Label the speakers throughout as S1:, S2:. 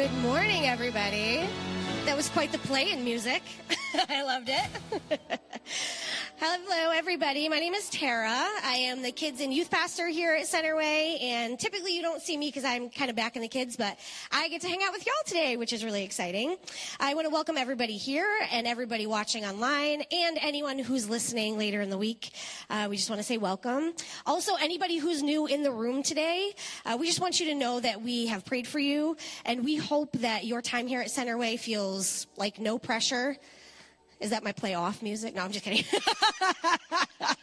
S1: Good morning, everybody. That was quite the play in music. I loved it. Hello, everybody. My name is Tara. I am the kids and youth pastor here at Centerway, and typically you don't see me because I'm kind of back in the kids, but I get to hang out with y'all today, which is really exciting. I want to welcome everybody here and everybody watching online and anyone who's listening later in the week. Uh, we just want to say welcome. Also, anybody who's new in the room today, uh, we just want you to know that we have prayed for you, and we hope that your time here at Centerway feels like no pressure is that my playoff music? No, I'm just kidding.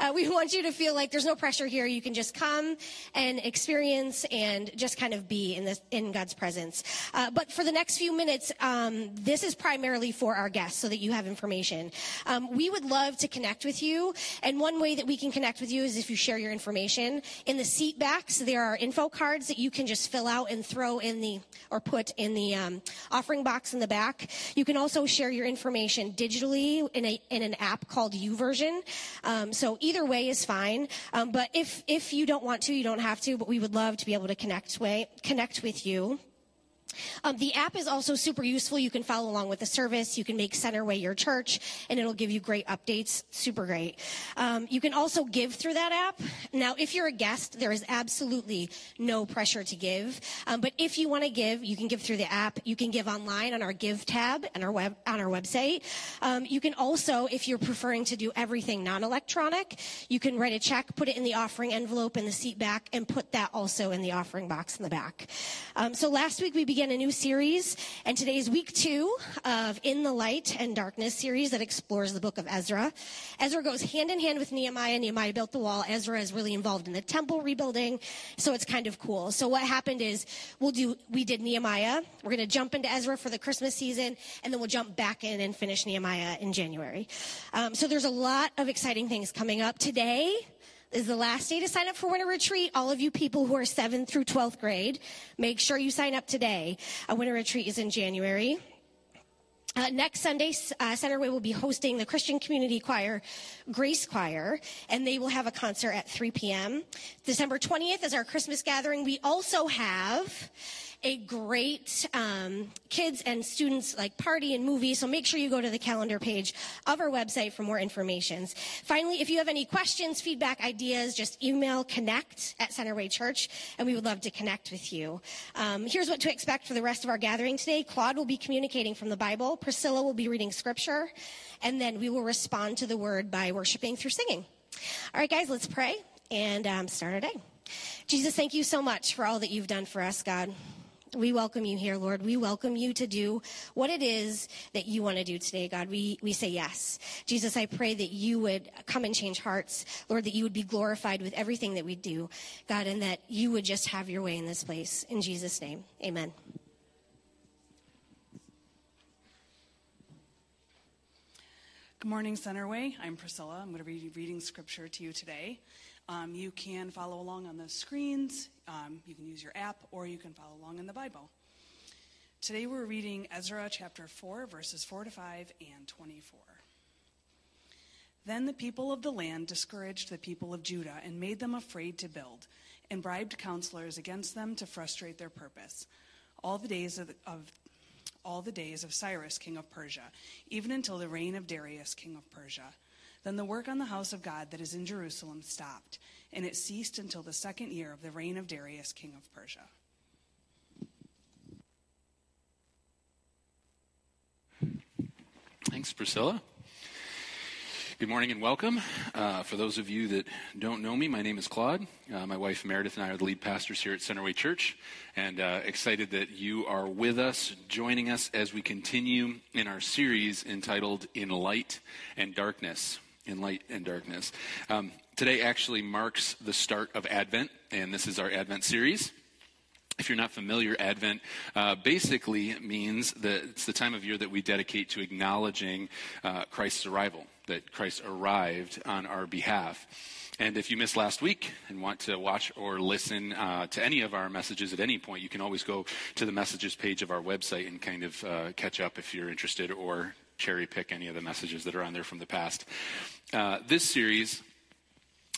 S1: uh, we want you to feel like there's no pressure here. You can just come and experience and just kind of be in this in God's presence. Uh, but for the next few minutes, um, this is primarily for our guests, so that you have information. Um, we would love to connect with you, and one way that we can connect with you is if you share your information in the seat backs. There are info cards that you can just fill out and throw in the or put in the um, offering box in the back. You can also share your information digitally in a in an app called YouVersion version. Um, so either way is fine. Um, but if if you don't want to, you don't have to. But we would love to be able to connect way, connect with you. Um, the app is also super useful. You can follow along with the service. You can make Centerway your church, and it'll give you great updates. Super great. Um, you can also give through that app. Now, if you're a guest, there is absolutely no pressure to give. Um, but if you want to give, you can give through the app. You can give online on our Give tab and our web on our website. Um, you can also, if you're preferring to do everything non-electronic, you can write a check, put it in the offering envelope in the seat back, and put that also in the offering box in the back. Um, so last week we began a new series, and today is week two of In the Light and Darkness series that explores the book of Ezra. Ezra goes hand in hand with Nehemiah. Nehemiah built the wall. Ezra is really involved in the temple rebuilding, so it's kind of cool. So what happened is we'll do, we did Nehemiah. We're going to jump into Ezra for the Christmas season, and then we'll jump back in and finish Nehemiah in January. Um, so there's a lot of exciting things coming up today is the last day to sign up for winter retreat. All of you people who are 7th through 12th grade, make sure you sign up today. A winter retreat is in January. Uh, next Sunday, uh, Centerway will be hosting the Christian Community Choir, Grace Choir, and they will have a concert at 3 p.m. December 20th is our Christmas gathering. We also have a great um, kids and students like party and movie. So make sure you go to the calendar page of our website for more information. Finally, if you have any questions, feedback, ideas, just email connect at Centerway Church, and we would love to connect with you. Um, here's what to expect for the rest of our gathering today. Claude will be communicating from the Bible. Priscilla will be reading scripture, and then we will respond to the word by worshiping through singing. All right, guys, let's pray and um, start our day. Jesus, thank you so much for all that you've done for us, God. We welcome you here, Lord. We welcome you to do what it is that you want to do today, God. We, we say yes. Jesus, I pray that you would come and change hearts. Lord, that you would be glorified with everything that we do, God, and that you would just have your way in this place. In Jesus' name, amen.
S2: Good morning, Centerway. I'm Priscilla. I'm going to be reading scripture to you today. Um, you can follow along on the screens. Um, you can use your app, or you can follow along in the Bible. Today we're reading Ezra chapter 4, verses 4 to 5 and 24. Then the people of the land discouraged the people of Judah and made them afraid to build, and bribed counselors against them to frustrate their purpose. All the days of, of all the days of Cyrus, king of Persia, even until the reign of Darius, king of Persia. Then the work on the house of God that is in Jerusalem stopped, and it ceased until the second year of the reign of Darius, king of Persia.
S3: Thanks, Priscilla. Good morning and welcome. Uh, for those of you that don't know me, my name is Claude. Uh, my wife Meredith and I are the lead pastors here at Centerway Church, and uh, excited that you are with us, joining us as we continue in our series entitled In Light and Darkness in light and darkness. Um, today actually marks the start of Advent, and this is our Advent series. If you're not familiar, Advent uh, basically means that it's the time of year that we dedicate to acknowledging uh, Christ's arrival, that Christ arrived on our behalf. And if you missed last week and want to watch or listen uh, to any of our messages at any point, you can always go to the messages page of our website and kind of uh, catch up if you're interested or cherry pick any of the messages that are on there from the past. Uh, this series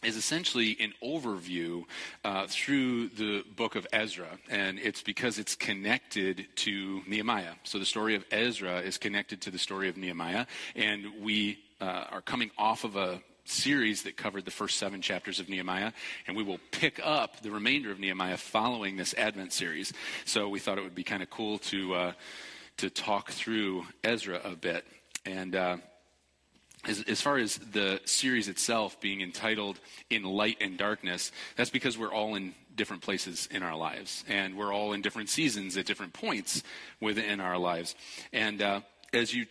S3: is essentially an overview uh, through the book of Ezra, and it's because it's connected to Nehemiah. So the story of Ezra is connected to the story of Nehemiah, and we uh, are coming off of a series that covered the first seven chapters of Nehemiah, and we will pick up the remainder of Nehemiah following this Advent series. So we thought it would be kind of cool to uh, to talk through Ezra a bit, and uh, as, as, far as the series itself being entitled In Light and Darkness, that's because we're all in different places in our lives. And we're all in different seasons at different points within our lives. And uh, as you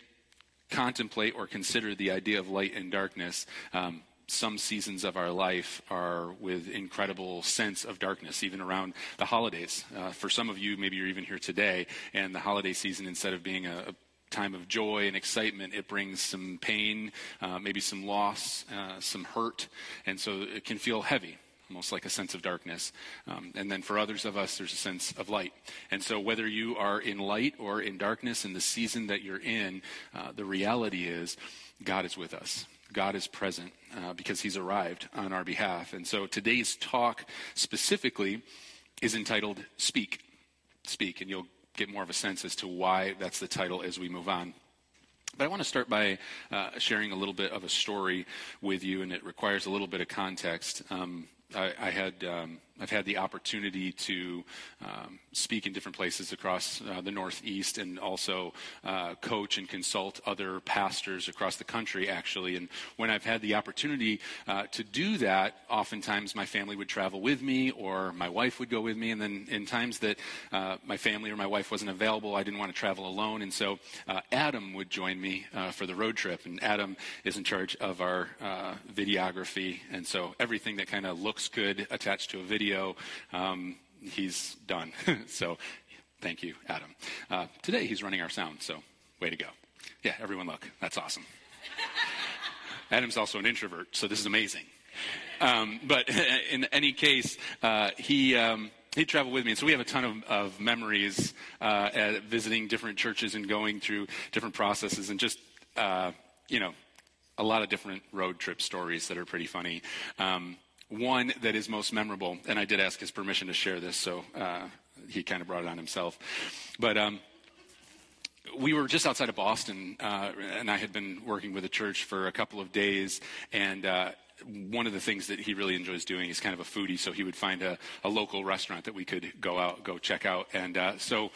S3: contemplate or consider the idea of light and darkness, um, some seasons of our life are with incredible sense of darkness, even around the holidays. Uh, for some of you, maybe you're even here today, and the holiday season, instead of being a, a time of joy and excitement, it brings some pain, uh, maybe some loss, uh, some hurt, and so it can feel heavy. Almost like a sense of darkness. Um, and then for others of us, there's a sense of light. And so, whether you are in light or in darkness in the season that you're in, uh, the reality is God is with us. God is present uh, because He's arrived on our behalf. And so, today's talk specifically is entitled Speak. Speak. And you'll get more of a sense as to why that's the title as we move on. But I want to start by uh, sharing a little bit of a story with you, and it requires a little bit of context. Um, I, I, had um, I've had the opportunity to um, speak in different places across uh, the Northeast and also uh, coach and consult other pastors across the country, actually. And when I've had the opportunity uh, to do that, oftentimes my family would travel with me or my wife would go with me. And then in times that uh, my family or my wife wasn't available, I didn't want to travel alone. And so uh, Adam would join me uh, for the road trip. And Adam is in charge of our videography. And so everything that kind of looks good attached to a video video, um, he's done. so thank you, Adam. Uh, today he's running our sound, so way to go. Yeah, everyone look. That's awesome. Adam's also an introvert, so this is amazing. Um, but in any case, uh, he. Um, he traveled with me, and so we have a ton of, of memories uh, at visiting different churches and going through different processes, and just uh, you know, a lot of different road trip stories that are pretty funny. Um, one that is most memorable, and I did ask his permission to share this, so uh, he kind of brought it on himself. But um, we were just outside of Boston, uh, and I had been working with a church for a couple of days, and uh, one of the things that he really enjoys doing is kind of a foodie, so he would find a, a local restaurant that we could go out, go check out, and uh, so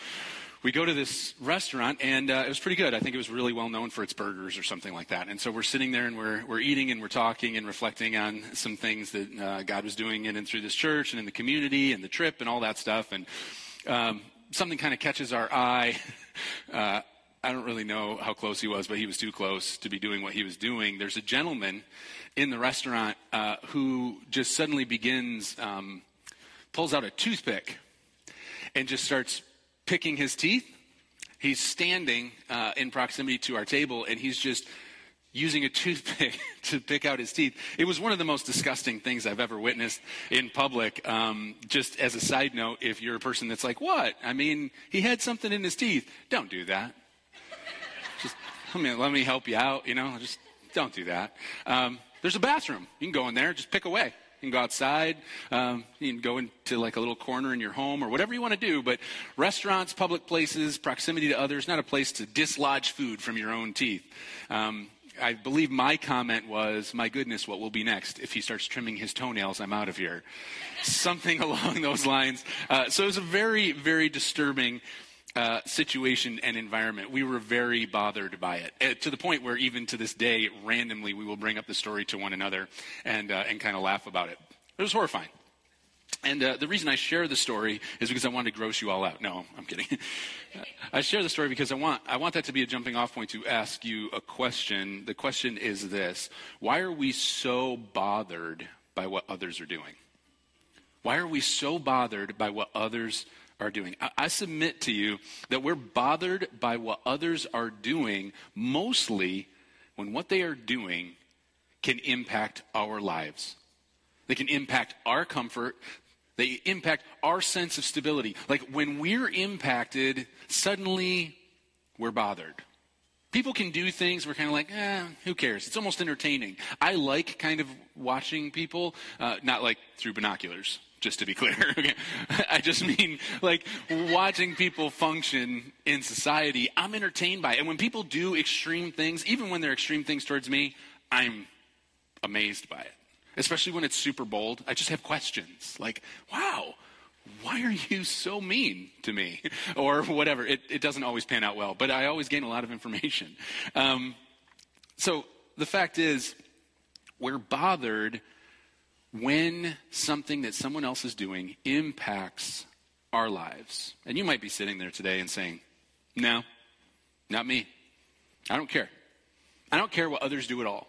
S3: we go to this restaurant, and uh, it was pretty good. I think it was really well known for its burgers or something like that. And so we're sitting there and we're, we're eating and we're talking and reflecting on some things that uh, God was doing in and through this church and in the community and the trip and all that stuff. And um, something kind of catches our eye. Uh, I don't really know how close he was, but he was too close to be doing what he was doing. There's a gentleman in the restaurant uh, who just suddenly begins, um, pulls out a toothpick and just starts picking his teeth. He's standing uh, in proximity to our table and he's just using a toothpick to pick out his teeth. It was one of the most disgusting things I've ever witnessed in public. Um, just as a side note, if you're a person that's like, what? I mean, he had something in his teeth. Don't do that. just let me, let me help you out, you know, just don't do that. Um, there's a bathroom. You can go in there, just pick away. You can go outside. Um, you can go into like a little corner in your home or whatever you want to do. But restaurants, public places, proximity to others, not a place to dislodge food from your own teeth. Um, I believe my comment was, my goodness, what will be next? If he starts trimming his toenails, I'm out of here. Something along those lines. Uh, so it was a very, very disturbing uh, situation and environment. We were very bothered by it, uh, to the point where even to this day, randomly, we will bring up the story to one another and, uh, and kind of laugh about it. It was horrifying. And uh, the reason I share the story is because I wanted to gross you all out. No, I'm kidding. I share the story because I want, I want that to be a jumping off point to ask you a question. The question is this Why are we so bothered by what others are doing? Why are we so bothered by what others are doing. I, I submit to you that we're bothered by what others are doing mostly when what they are doing can impact our lives. They can impact our comfort. They impact our sense of stability. Like when we're impacted, suddenly we're bothered. People can do things we're kind of like, eh, who cares? It's almost entertaining. I like kind of watching people, uh, not like through binoculars, just to be clear. I just mean like watching people function in society. I'm entertained by it. And when people do extreme things, even when they're extreme things towards me, I'm amazed by it. Especially when it's super bold. I just have questions like, wow, why are you so mean to me? or whatever. It, it doesn't always pan out well, but I always gain a lot of information. Um, so the fact is, we're bothered when something that someone else is doing impacts our lives. And you might be sitting there today and saying, No, not me. I don't care. I don't care what others do at all.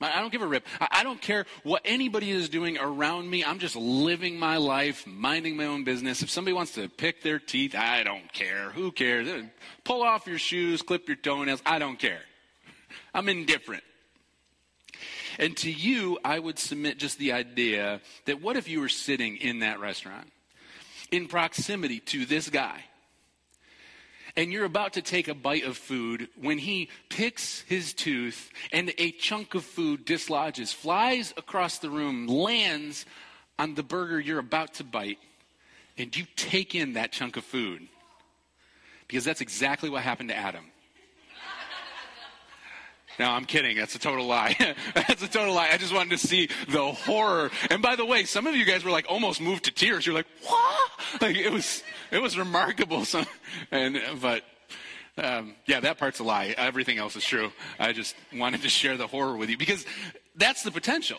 S3: I don't give a rip. I don't care what anybody is doing around me. I'm just living my life, minding my own business. If somebody wants to pick their teeth, I don't care. Who cares? Pull off your shoes, clip your toenails. I don't care. I'm indifferent. And to you, I would submit just the idea that what if you were sitting in that restaurant in proximity to this guy? and you're about to take a bite of food when he picks his tooth and a chunk of food dislodges, flies across the room, lands on the burger you're about to bite, and you take in that chunk of food. Because that's exactly what happened to Adam. No, I'm kidding. That's a total lie. That's a total lie. I just wanted to see the horror. And by the way, some of you guys were like almost moved to tears. You're like, what? Like it was it was remarkable. Some, and but um, yeah, that part's a lie. Everything else is true. I just wanted to share the horror with you because that's the potential.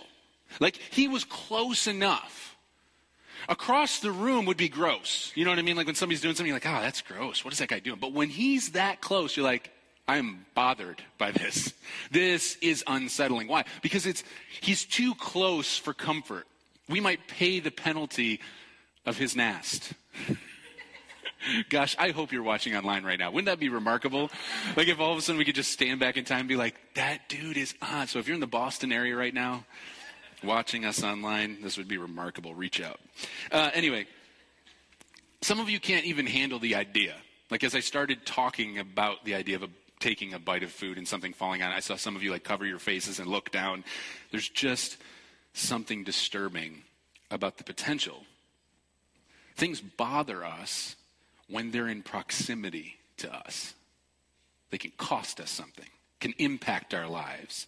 S3: Like he was close enough. Across the room would be gross. You know what I mean? Like when somebody's doing something, you're like, oh, that's gross. What is that guy doing? But when he's that close, you're like, I'm bothered by this. This is unsettling. Why? Because it's he's too close for comfort. We might pay the penalty of his nast. Gosh, I hope you're watching online right now. Wouldn't that be remarkable? Like if all of a sudden we could just stand back in time and be like, that dude is on. So if you're in the Boston area right now, watching us online, this would be remarkable. Reach out. Uh, anyway, some of you can't even handle the idea. Like as I started talking about the idea of a, taking a bite of food and something falling on it, I saw some of you like cover your faces and look down. There's just something disturbing about the potential. Things bother us when they're in proximity to us. They can cost us something, can impact our lives.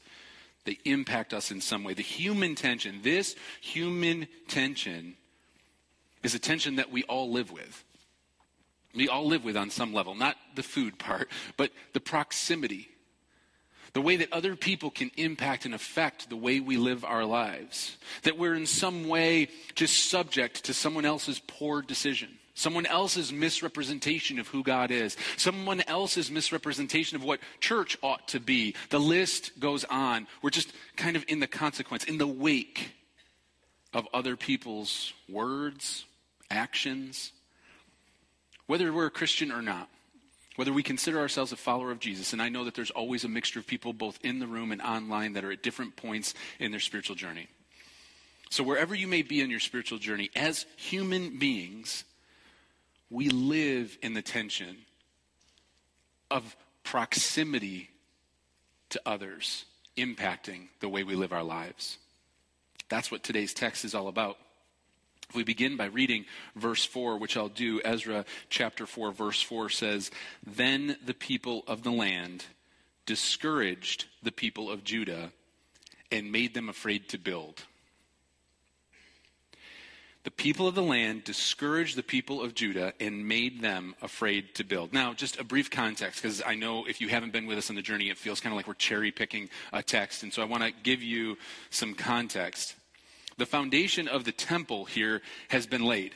S3: They impact us in some way. The human tension, this human tension, is a tension that we all live with. We all live with on some level, not the food part, but the proximity. The way that other people can impact and affect the way we live our lives. That we're in some way just subject to someone else's poor decision someone else's misrepresentation of who God is, someone else's misrepresentation of what church ought to be. The list goes on. We're just kind of in the consequence, in the wake of other people's words, actions. Whether we're a Christian or not, whether we consider ourselves a follower of Jesus, and I know that there's always a mixture of people both in the room and online that are at different points in their spiritual journey. So, wherever you may be in your spiritual journey, as human beings, we live in the tension of proximity to others impacting the way we live our lives. That's what today's text is all about. If we begin by reading verse 4, which I'll do, Ezra chapter 4, verse 4 says, Then the people of the land discouraged the people of Judah and made them afraid to build the people of the land discouraged the people of Judah and made them afraid to build. Now, just a brief context, because I know if you haven't been with us on the journey, it feels kind of like we're cherry picking a text. And so I want to give you some context. The foundation of the temple here has been laid.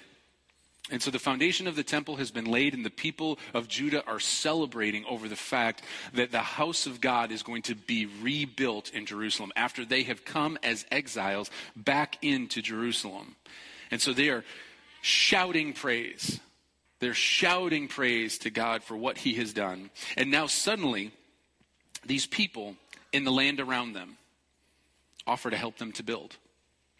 S3: And so the foundation of the temple has been laid, and the people of Judah are celebrating over the fact that the house of God is going to be rebuilt in Jerusalem after they have come as exiles back into Jerusalem. And so they are shouting praise. They're shouting praise to God for what he has done. And now suddenly, these people in the land around them offer to help them to build.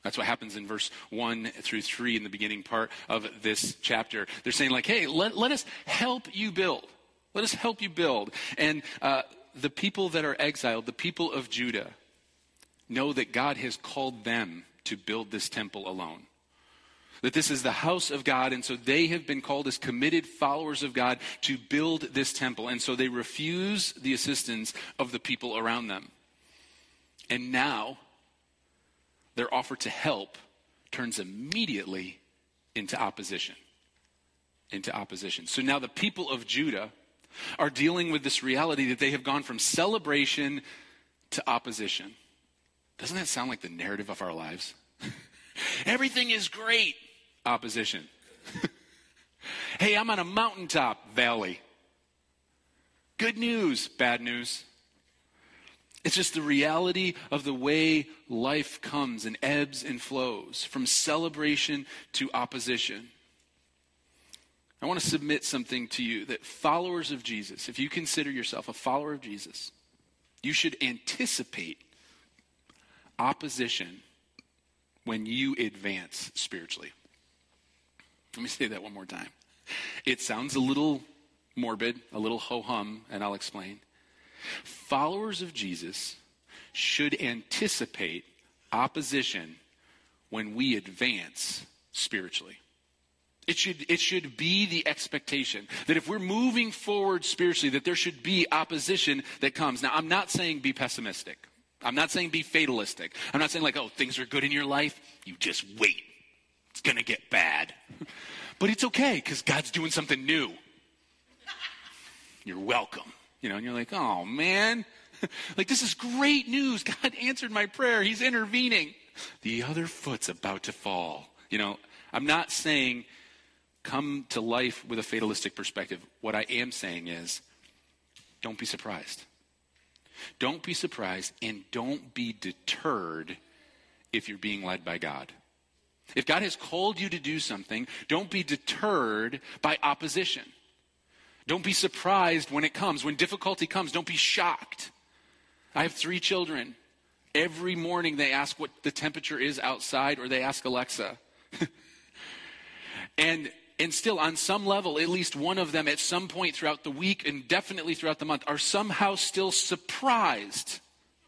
S3: That's what happens in verse 1 through 3 in the beginning part of this chapter. They're saying, like, hey, let, let us help you build. Let us help you build. And uh, the people that are exiled, the people of Judah, know that God has called them to build this temple alone. That this is the house of God, and so they have been called as committed followers of God to build this temple. And so they refuse the assistance of the people around them. And now, their offer to help turns immediately into opposition. Into opposition. So now the people of Judah are dealing with this reality that they have gone from celebration to opposition. Doesn't that sound like the narrative of our lives? Everything is great. Opposition. hey, I'm on a mountaintop valley. Good news, bad news. It's just the reality of the way life comes and ebbs and flows from celebration to opposition. I want to submit something to you that followers of Jesus, if you consider yourself a follower of Jesus, you should anticipate opposition when you advance spiritually. Let me say that one more time. It sounds a little morbid, a little ho hum, and I'll explain. Followers of Jesus should anticipate opposition when we advance spiritually. It should, it should be the expectation that if we're moving forward spiritually, that there should be opposition that comes. Now, I'm not saying be pessimistic. I'm not saying be fatalistic. I'm not saying like, oh, things are good in your life. You just wait. It's going to get bad. But it's okay because God's doing something new. You're welcome. You know, and you're like, oh man, like this is great news. God answered my prayer. He's intervening. The other foot's about to fall. You know, I'm not saying come to life with a fatalistic perspective. What I am saying is don't be surprised. Don't be surprised and don't be deterred if you're being led by God. If God has called you to do something, don't be deterred by opposition. Don't be surprised when it comes. When difficulty comes, don't be shocked. I have three children. Every morning they ask what the temperature is outside or they ask Alexa. and and still on some level at least one of them at some point throughout the week and definitely throughout the month are somehow still surprised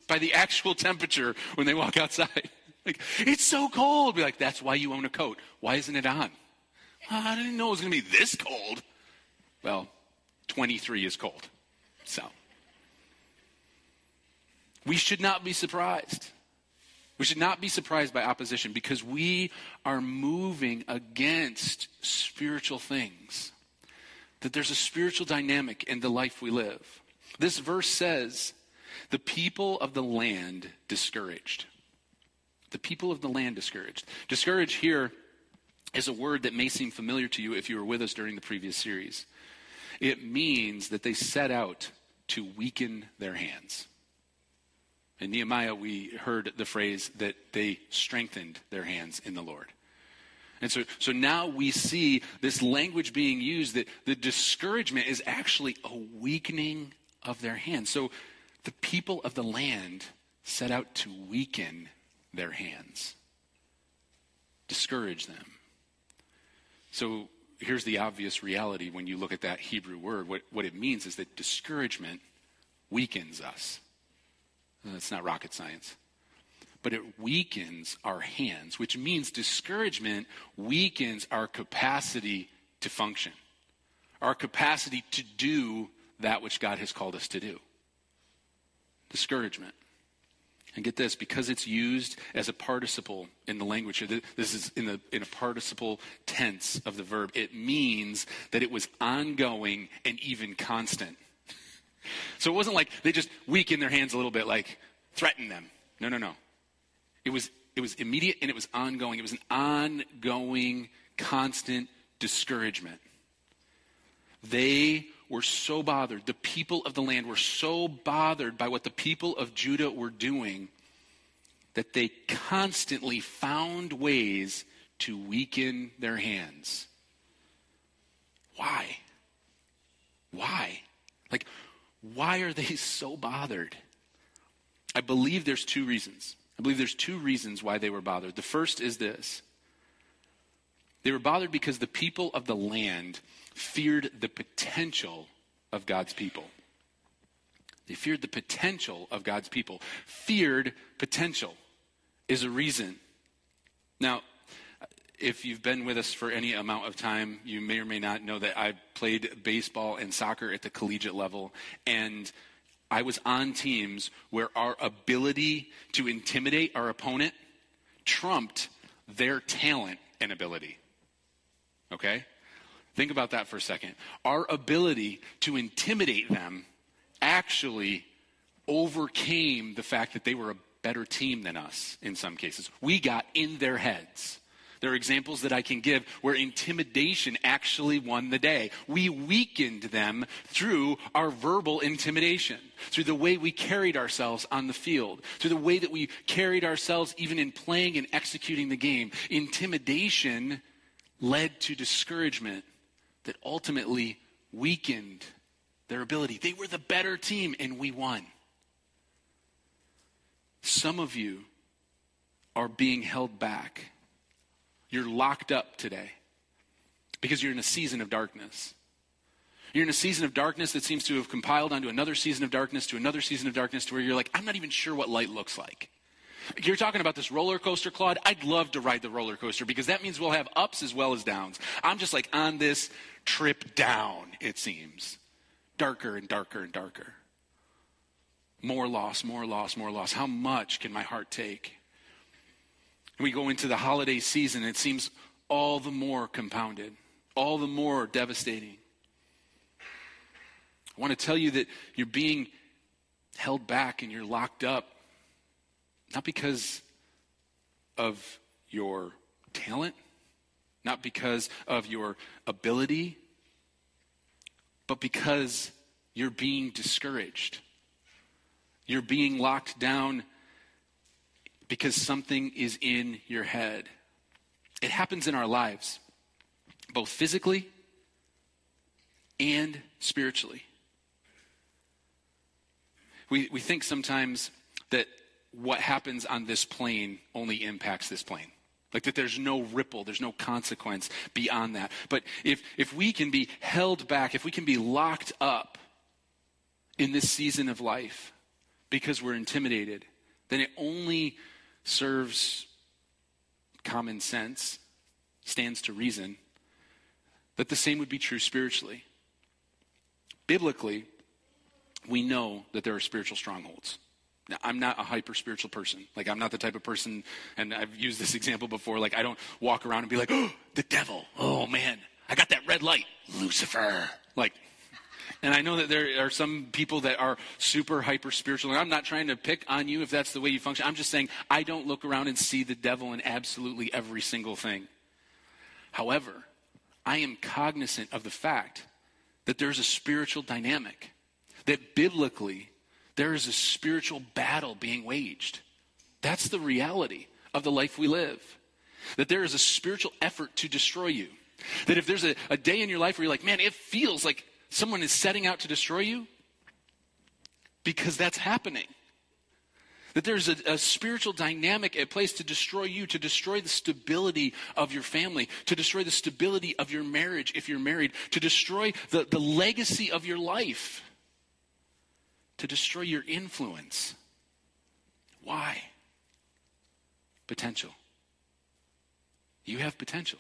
S3: by the actual temperature when they walk outside. like, it's so cold. Be like, that's why you own a coat. Why isn't it on? I didn't know it was going to be this cold. Well, 23 is cold. So, we should not be surprised. We should not be surprised by opposition because we are moving against spiritual things. That there's a spiritual dynamic in the life we live. This verse says, the people of the land discouraged. The people of the land discouraged. Discouraged here is a word that may seem familiar to you if you were with us during the previous series. It means that they set out to weaken their hands. In Nehemiah, we heard the phrase that they strengthened their hands in the Lord. And so, so now we see this language being used that the discouragement is actually a weakening of their hands. So the people of the land set out to weaken their hands, discourage them. So here's the obvious reality when you look at that Hebrew word. What, what it means is that discouragement weakens us. Uh, it's not rocket science. But it weakens our hands, which means discouragement weakens our capacity to function, our capacity to do that which God has called us to do. Discouragement. And get this, because it's used as a participle in the language, this is in, the, in a participle tense of the verb, it means that it was ongoing and even constant. So it wasn't like they just weakened their hands a little bit, like threaten them. No, no, no. It was, it was immediate and it was ongoing. It was an ongoing, constant discouragement. They were so bothered. The people of the land were so bothered by what the people of Judah were doing that they constantly found ways to weaken their hands. Why? Why? Like, why are they so bothered? I believe there's two reasons. I believe there's two reasons why they were bothered. The first is this they were bothered because the people of the land feared the potential of God's people. They feared the potential of God's people. Feared potential is a reason. Now, if you've been with us for any amount of time, you may or may not know that I played baseball and soccer at the collegiate level. And I was on teams where our ability to intimidate our opponent trumped their talent and ability. Okay? Think about that for a second. Our ability to intimidate them actually overcame the fact that they were a better team than us in some cases. We got in their heads. There are examples that I can give where intimidation actually won the day. We weakened them through our verbal intimidation, through the way we carried ourselves on the field, through the way that we carried ourselves even in playing and executing the game. Intimidation led to discouragement that ultimately weakened their ability. They were the better team, and we won. Some of you are being held back. You're locked up today because you're in a season of darkness. You're in a season of darkness that seems to have compiled onto another season of darkness, to another season of darkness, to where you're like, I'm not even sure what light looks like. You're talking about this roller coaster, Claude. I'd love to ride the roller coaster because that means we'll have ups as well as downs. I'm just like on this trip down, it seems. Darker and darker and darker. More loss, more loss, more loss. How much can my heart take? We go into the holiday season, it seems all the more compounded, all the more devastating. I want to tell you that you're being held back and you're locked up not because of your talent, not because of your ability, but because you're being discouraged. You're being locked down because something is in your head. It happens in our lives, both physically and spiritually. We, we think sometimes what happens on this plane only impacts this plane. Like that there's no ripple, there's no consequence beyond that. But if, if we can be held back, if we can be locked up in this season of life because we're intimidated, then it only serves common sense, stands to reason, that the same would be true spiritually. Biblically, we know that there are spiritual strongholds. I'm not a hyper spiritual person. Like, I'm not the type of person, and I've used this example before, like, I don't walk around and be like, oh, the devil. Oh, man, I got that red light. Lucifer. Like, and I know that there are some people that are super hyper spiritual. And I'm not trying to pick on you if that's the way you function. I'm just saying I don't look around and see the devil in absolutely every single thing. However, I am cognizant of the fact that there's a spiritual dynamic that biblically there is a spiritual battle being waged. That's the reality of the life we live. That there is a spiritual effort to destroy you. That if there's a, a day in your life where you're like, man, it feels like someone is setting out to destroy you, because that's happening. That there's a, a, spiritual dynamic at place to destroy you, to destroy the stability of your family, to destroy the stability of your marriage if you're married, to destroy the, the legacy of your life to destroy your influence. Why? Potential. You have potential.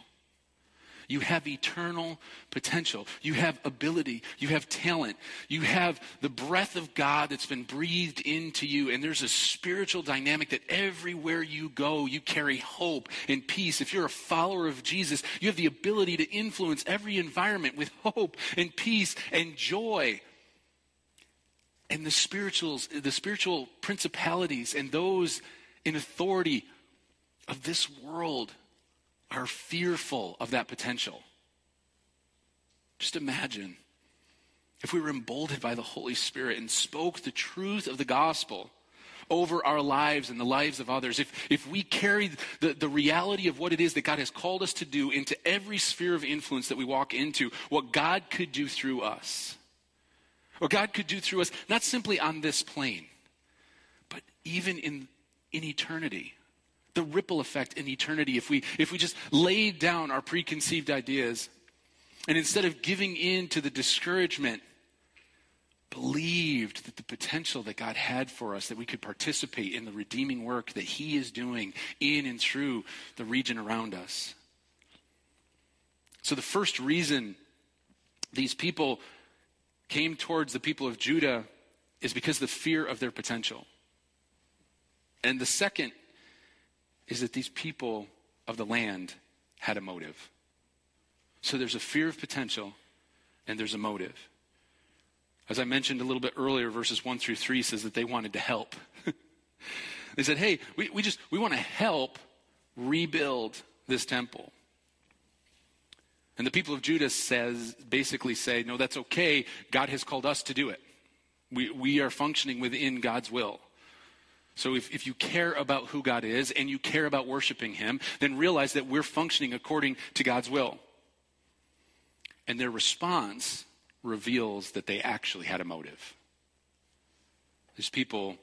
S3: You have eternal potential. You have ability. You have talent. You have the breath of God that's been breathed into you. And there's a spiritual dynamic that everywhere you go, you carry hope and peace. If you're a follower of Jesus, you have the ability to influence every environment with hope and peace and joy and the spirituals, the spiritual principalities and those in authority of this world are fearful of that potential. Just imagine if we were emboldened by the Holy Spirit and spoke the truth of the gospel over our lives and the lives of others, if, if we carried the, the reality of what it is that God has called us to do into every sphere of influence that we walk into, what God could do through us what God could do through us, not simply on this plane, but even in, in eternity. The ripple effect in eternity, if we, if we just laid down our preconceived ideas and instead of giving in to the discouragement believed that the potential that God had for us, that we could participate in the redeeming work that He is doing in and through the region around us. So, the first reason these people came towards the people of Judah is because the fear of their potential. And the second is that these people of the land had a motive. So there's a fear of potential and there's a motive. As I mentioned a little bit earlier, verses 1 through 3 says that they wanted to help. they said, hey, we, we just we want to help rebuild this temple. And the people of Judah says basically say, no, that's okay. God has called us to do it. We, we are functioning within God's will. So if, if you care about who God is and you care about worshiping Him, then realize that we're functioning according to God's will. And their response reveals that they actually had a motive. These people,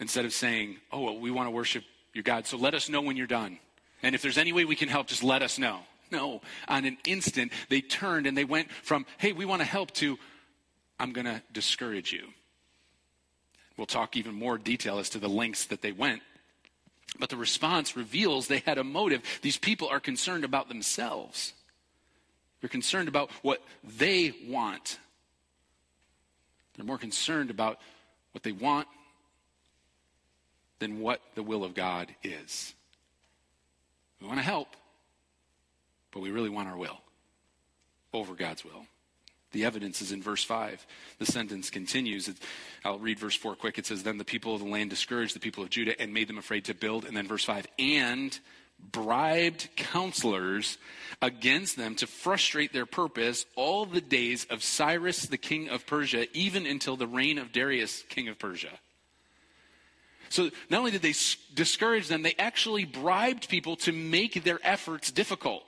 S3: instead of saying, oh, well, we want to worship your God, so let us know when you're done. And if there's any way we can help, just let us know. No, on an instant, they turned and they went from, hey, we want to help to, I'm going to discourage you. We'll talk even more detail as to the lengths that they went. But the response reveals they had a motive. These people are concerned about themselves. They're concerned about what they want. They're more concerned about what they want than what the will of God is. We want to help, but we really want our will over God's will. The evidence is in verse 5. The sentence continues. I'll read verse 4 quick. It says, Then the people of the land discouraged the people of Judah and made them afraid to build. And then verse 5, and bribed counselors against them to frustrate their purpose all the days of Cyrus, the king of Persia, even until the reign of Darius, king of Persia. So not only did they discourage them, they actually bribed people to make their efforts difficult.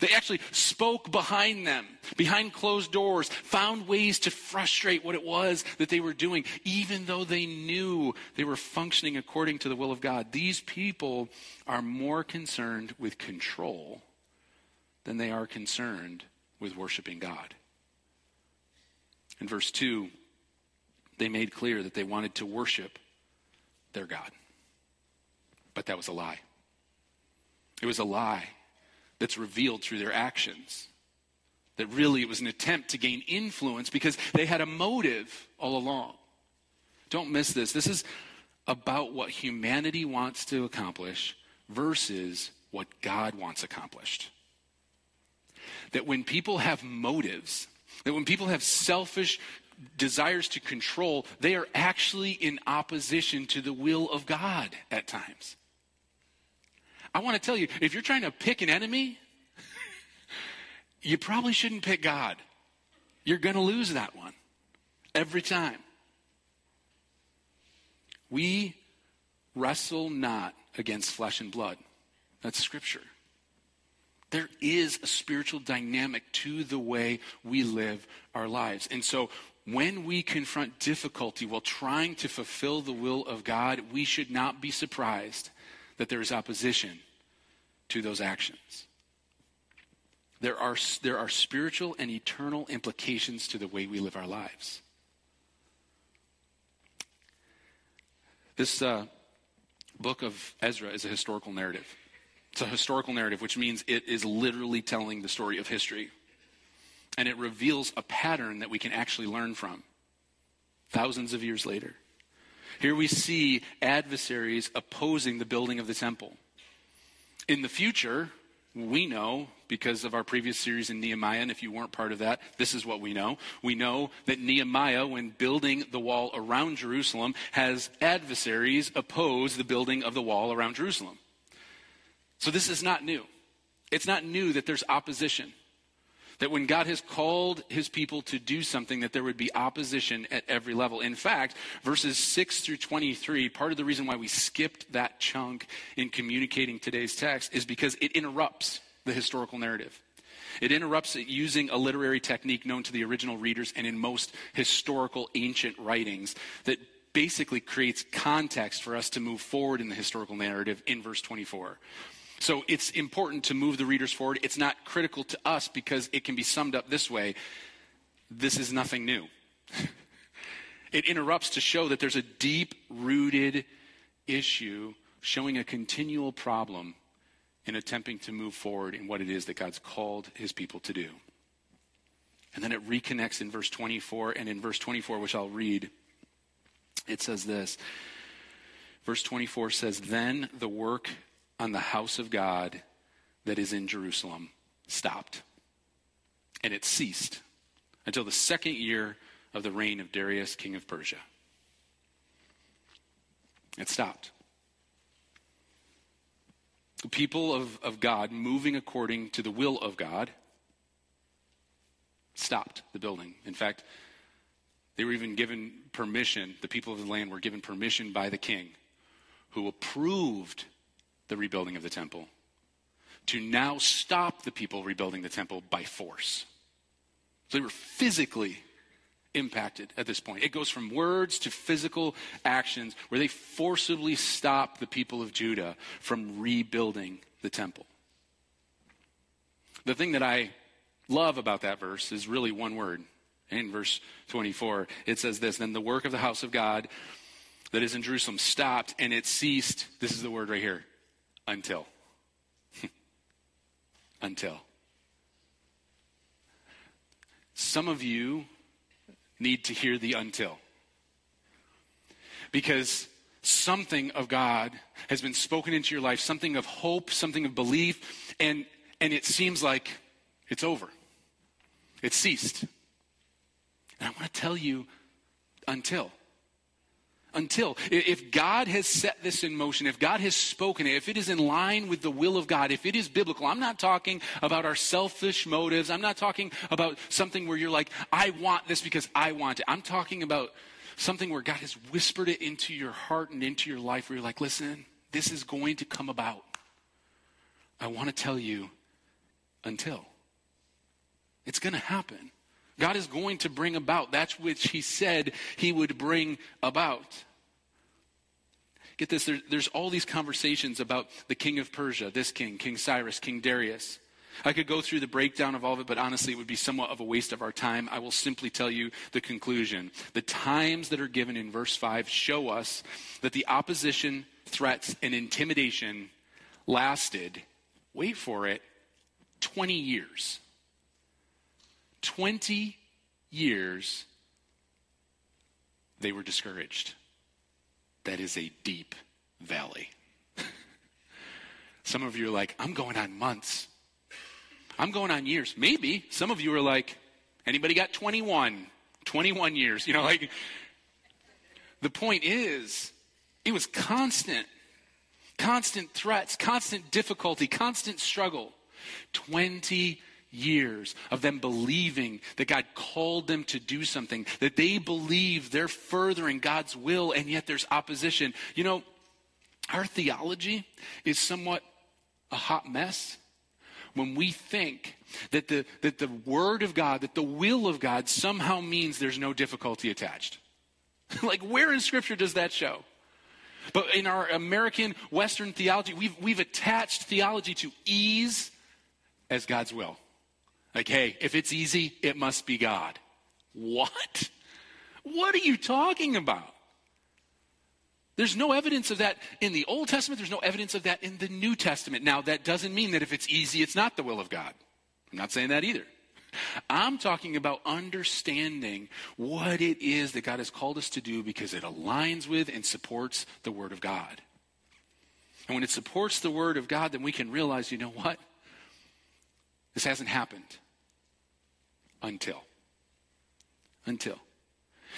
S3: They actually spoke behind them, behind closed doors, found ways to frustrate what it was that they were doing, even though they knew they were functioning according to the will of God. These people are more concerned with control than they are concerned with worshiping God. In verse 2, they made clear that they wanted to worship their God. But that was a lie. It was a lie that's revealed through their actions. That really it was an attempt to gain influence because they had a motive all along. Don't miss this. This is about what humanity wants to accomplish versus what God wants accomplished. That when people have motives, that when people have selfish desires to control, they are actually in opposition to the will of God at times. I want to tell you if you're trying to pick an enemy, you probably shouldn't pick God. You're going to lose that one every time. We wrestle not against flesh and blood. That's scripture. There is a spiritual dynamic to the way we live our lives. And so when we confront difficulty while trying to fulfill the will of God, we should not be surprised that there is opposition to those actions. There are, there are spiritual and eternal implications to the way we live our lives. This uh, book of Ezra is a historical narrative. It's a historical narrative, which means it is literally telling the story of history. And it reveals a pattern that we can actually learn from thousands of years later. Here we see adversaries opposing the building of the temple. In the future, we know because of our previous series in Nehemiah, and if you weren't part of that, this is what we know. We know that Nehemiah, when building the wall around Jerusalem, has adversaries oppose the building of the wall around Jerusalem. So this is not new. It's not new that there's opposition. That when God has called his people to do something, that there would be opposition at every level. In fact, verses 6 through 23, part of the reason why we skipped that chunk in communicating today's text is because it interrupts the historical narrative. It interrupts it using a literary technique known to the original readers and in most historical ancient writings that basically creates context for us to move forward in the historical narrative in verse 24. So it's important to move the readers forward. It's not critical to us because it can be summed up this way this is nothing new. it interrupts to show that there's a deep rooted issue showing a continual problem in attempting to move forward in what it is that God's called his people to do. And then it reconnects in verse 24, and in verse 24, which I'll read, it says this. Verse 24 says, Then the work on the house of God that is in Jerusalem stopped, and it ceased until the second year of the reign of Darius, king of Persia. It stopped. The people of, of God moving according to the will of God stopped the building. In fact, they were even given permission, the people of the land were given permission by the king, who approved the rebuilding of the temple, to now stop the people rebuilding the temple by force. So they were physically impacted at this point. It goes from words to physical actions where they forcibly stop the people of Judah from rebuilding the temple. The thing that I love about that verse is really one word. In verse 24, it says this Then the work of the house of God that is in Jerusalem stopped and it ceased. This is the word right here until. until. Some of you need to hear the until. Because something of God has been spoken into your life, something of hope, something of belief, and, and it seems like it's over. It ceased. And I want to tell you until. Until. If God has set this in motion, if God has spoken it, if it is in line with the will of God, if it is biblical, I'm not talking about our selfish motives. I'm not talking about something where you're like, I want this because I want it. I'm talking about something where God has whispered it into your heart and into your life where you're like, listen, this is going to come about. I want to tell you until. It's going to happen. God is going to bring about that which He said He would bring about. Get this, there, there's all these conversations about the king of Persia, this king, King Cyrus, King Darius. I could go through the breakdown of all of it, but honestly, it would be somewhat of a waste of our time. I will simply tell you the conclusion. The times that are given in verse 5 show us that the opposition, threats, and intimidation lasted, wait for it, 20 years. 20 years, they were discouraged. That is a deep valley. Some of you are like, I'm going on months. I'm going on years. Maybe. Some of you are like, anybody got 21? 21 years. You know, like, the point is, it was constant. Constant threats, constant difficulty, constant struggle. 20 years of them believing that God called them to do something, that they believe they're furthering God's will, and yet there's opposition. You know, our theology is somewhat a hot mess when we think that the, that the Word of God, that the will of God somehow means there's no difficulty attached. like, where in Scripture does that show? But in our American Western theology, we've, we've attached theology to ease as God's will. Like, hey, if it's easy, it must be God. What? What are you talking about? There's no evidence of that in the Old Testament. There's no evidence of that in the New Testament. Now, that doesn't mean that if it's easy, it's not the will of God. I'm not saying that either. I'm talking about understanding what it is that God has called us to do because it aligns with and supports the Word of God. And when it supports the Word of God, then we can realize, you know what? This hasn't happened until. Until.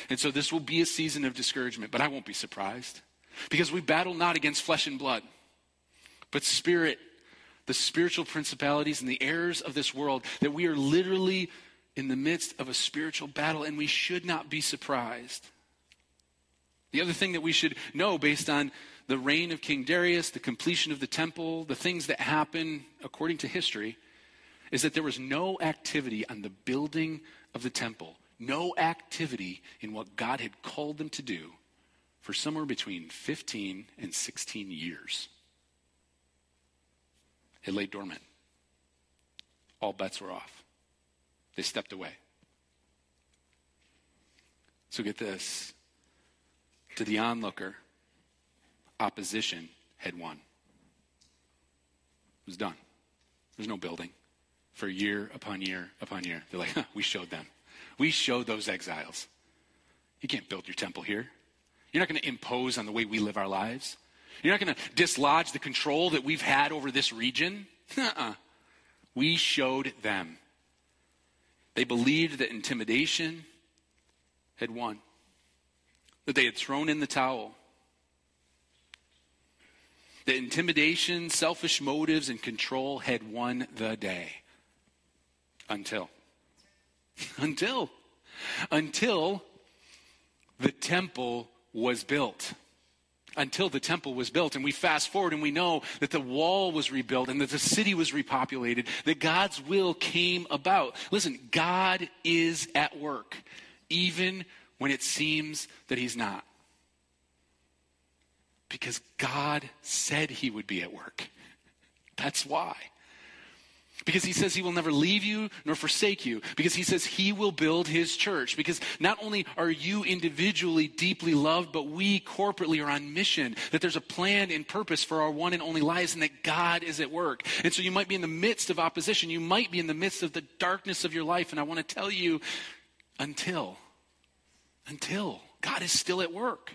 S3: And so this will be a season of discouragement, but I won't be surprised because we battle not against flesh and blood, but spirit, the spiritual principalities and the errors of this world, that we are literally in the midst of a spiritual battle and we should not be surprised. The other thing that we should know based on the reign of King Darius, the completion of the temple, the things that happen according to history, is that there was no activity on the building of the temple, no activity in what God had called them to do for somewhere between 15 and 16 years. It lay dormant. All bets were off. They stepped away. So get this. To the onlooker, opposition had won. It was done. There's no building. For year upon year upon year. They're like, huh, we showed them. We showed those exiles. You can't build your temple here. You're not going to impose on the way we live our lives. You're not going to dislodge the control that we've had over this region. Uh-uh. We showed them. They believed that intimidation had won, that they had thrown in the towel. That intimidation, selfish motives, and control had won the day. Until. Until. Until the temple was built until the temple was built. And we fast forward and we know that the wall was rebuilt and that the city was repopulated, that God's will came about. Listen, God is at work, even when it seems that He's not. Because God said He would be at work. That's why. Because he says he will never leave you nor forsake you. Because he says he will build his church. Because not only are you individually deeply loved, but we corporately are on mission. That there's a plan and purpose for our one and only lives and that God is at work. And so you might be in the midst of opposition. You might be in the midst of the darkness of your life. And I want to tell you until, until God is still at work.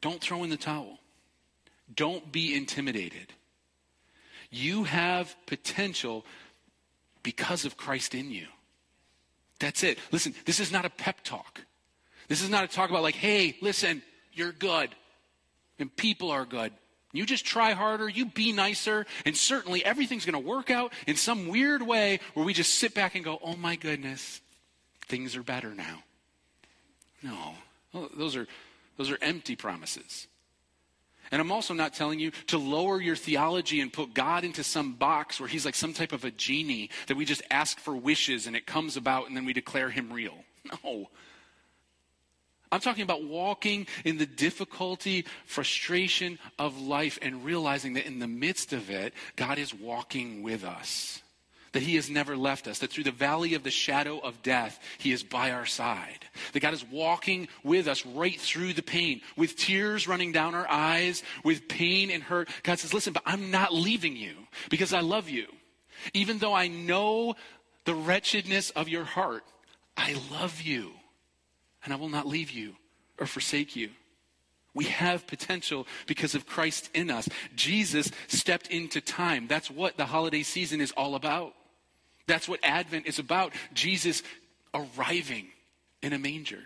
S3: Don't throw in the towel. Don't be intimidated. You have potential because of Christ in you. That's it. Listen, this is not a pep talk. This is not a talk about, like, hey, listen, you're good, and people are good. You just try harder, you be nicer, and certainly everything's going to work out in some weird way where we just sit back and go, oh my goodness, things are better now. No, oh, those are, those are empty promises. And I'm also not telling you to lower your theology and put God into some box where he's like some type of a genie that we just ask for wishes and it comes about and then we declare him real. No. I'm talking about walking in the difficulty, frustration of life and realizing that in the midst of it, God is walking with us that He has never left us, that through the valley of the shadow of death, He is by our side, that God is walking with us right through the pain, with tears running down our eyes, with pain and hurt. God says, Listen, but I'm not leaving you because I love you. Even though I know the wretchedness of your heart, I love you and I will not leave you or forsake you. We have potential because of Christ in us. Jesus stepped into time. That's what the holiday season is all about. That's what Advent is about Jesus arriving in a manger.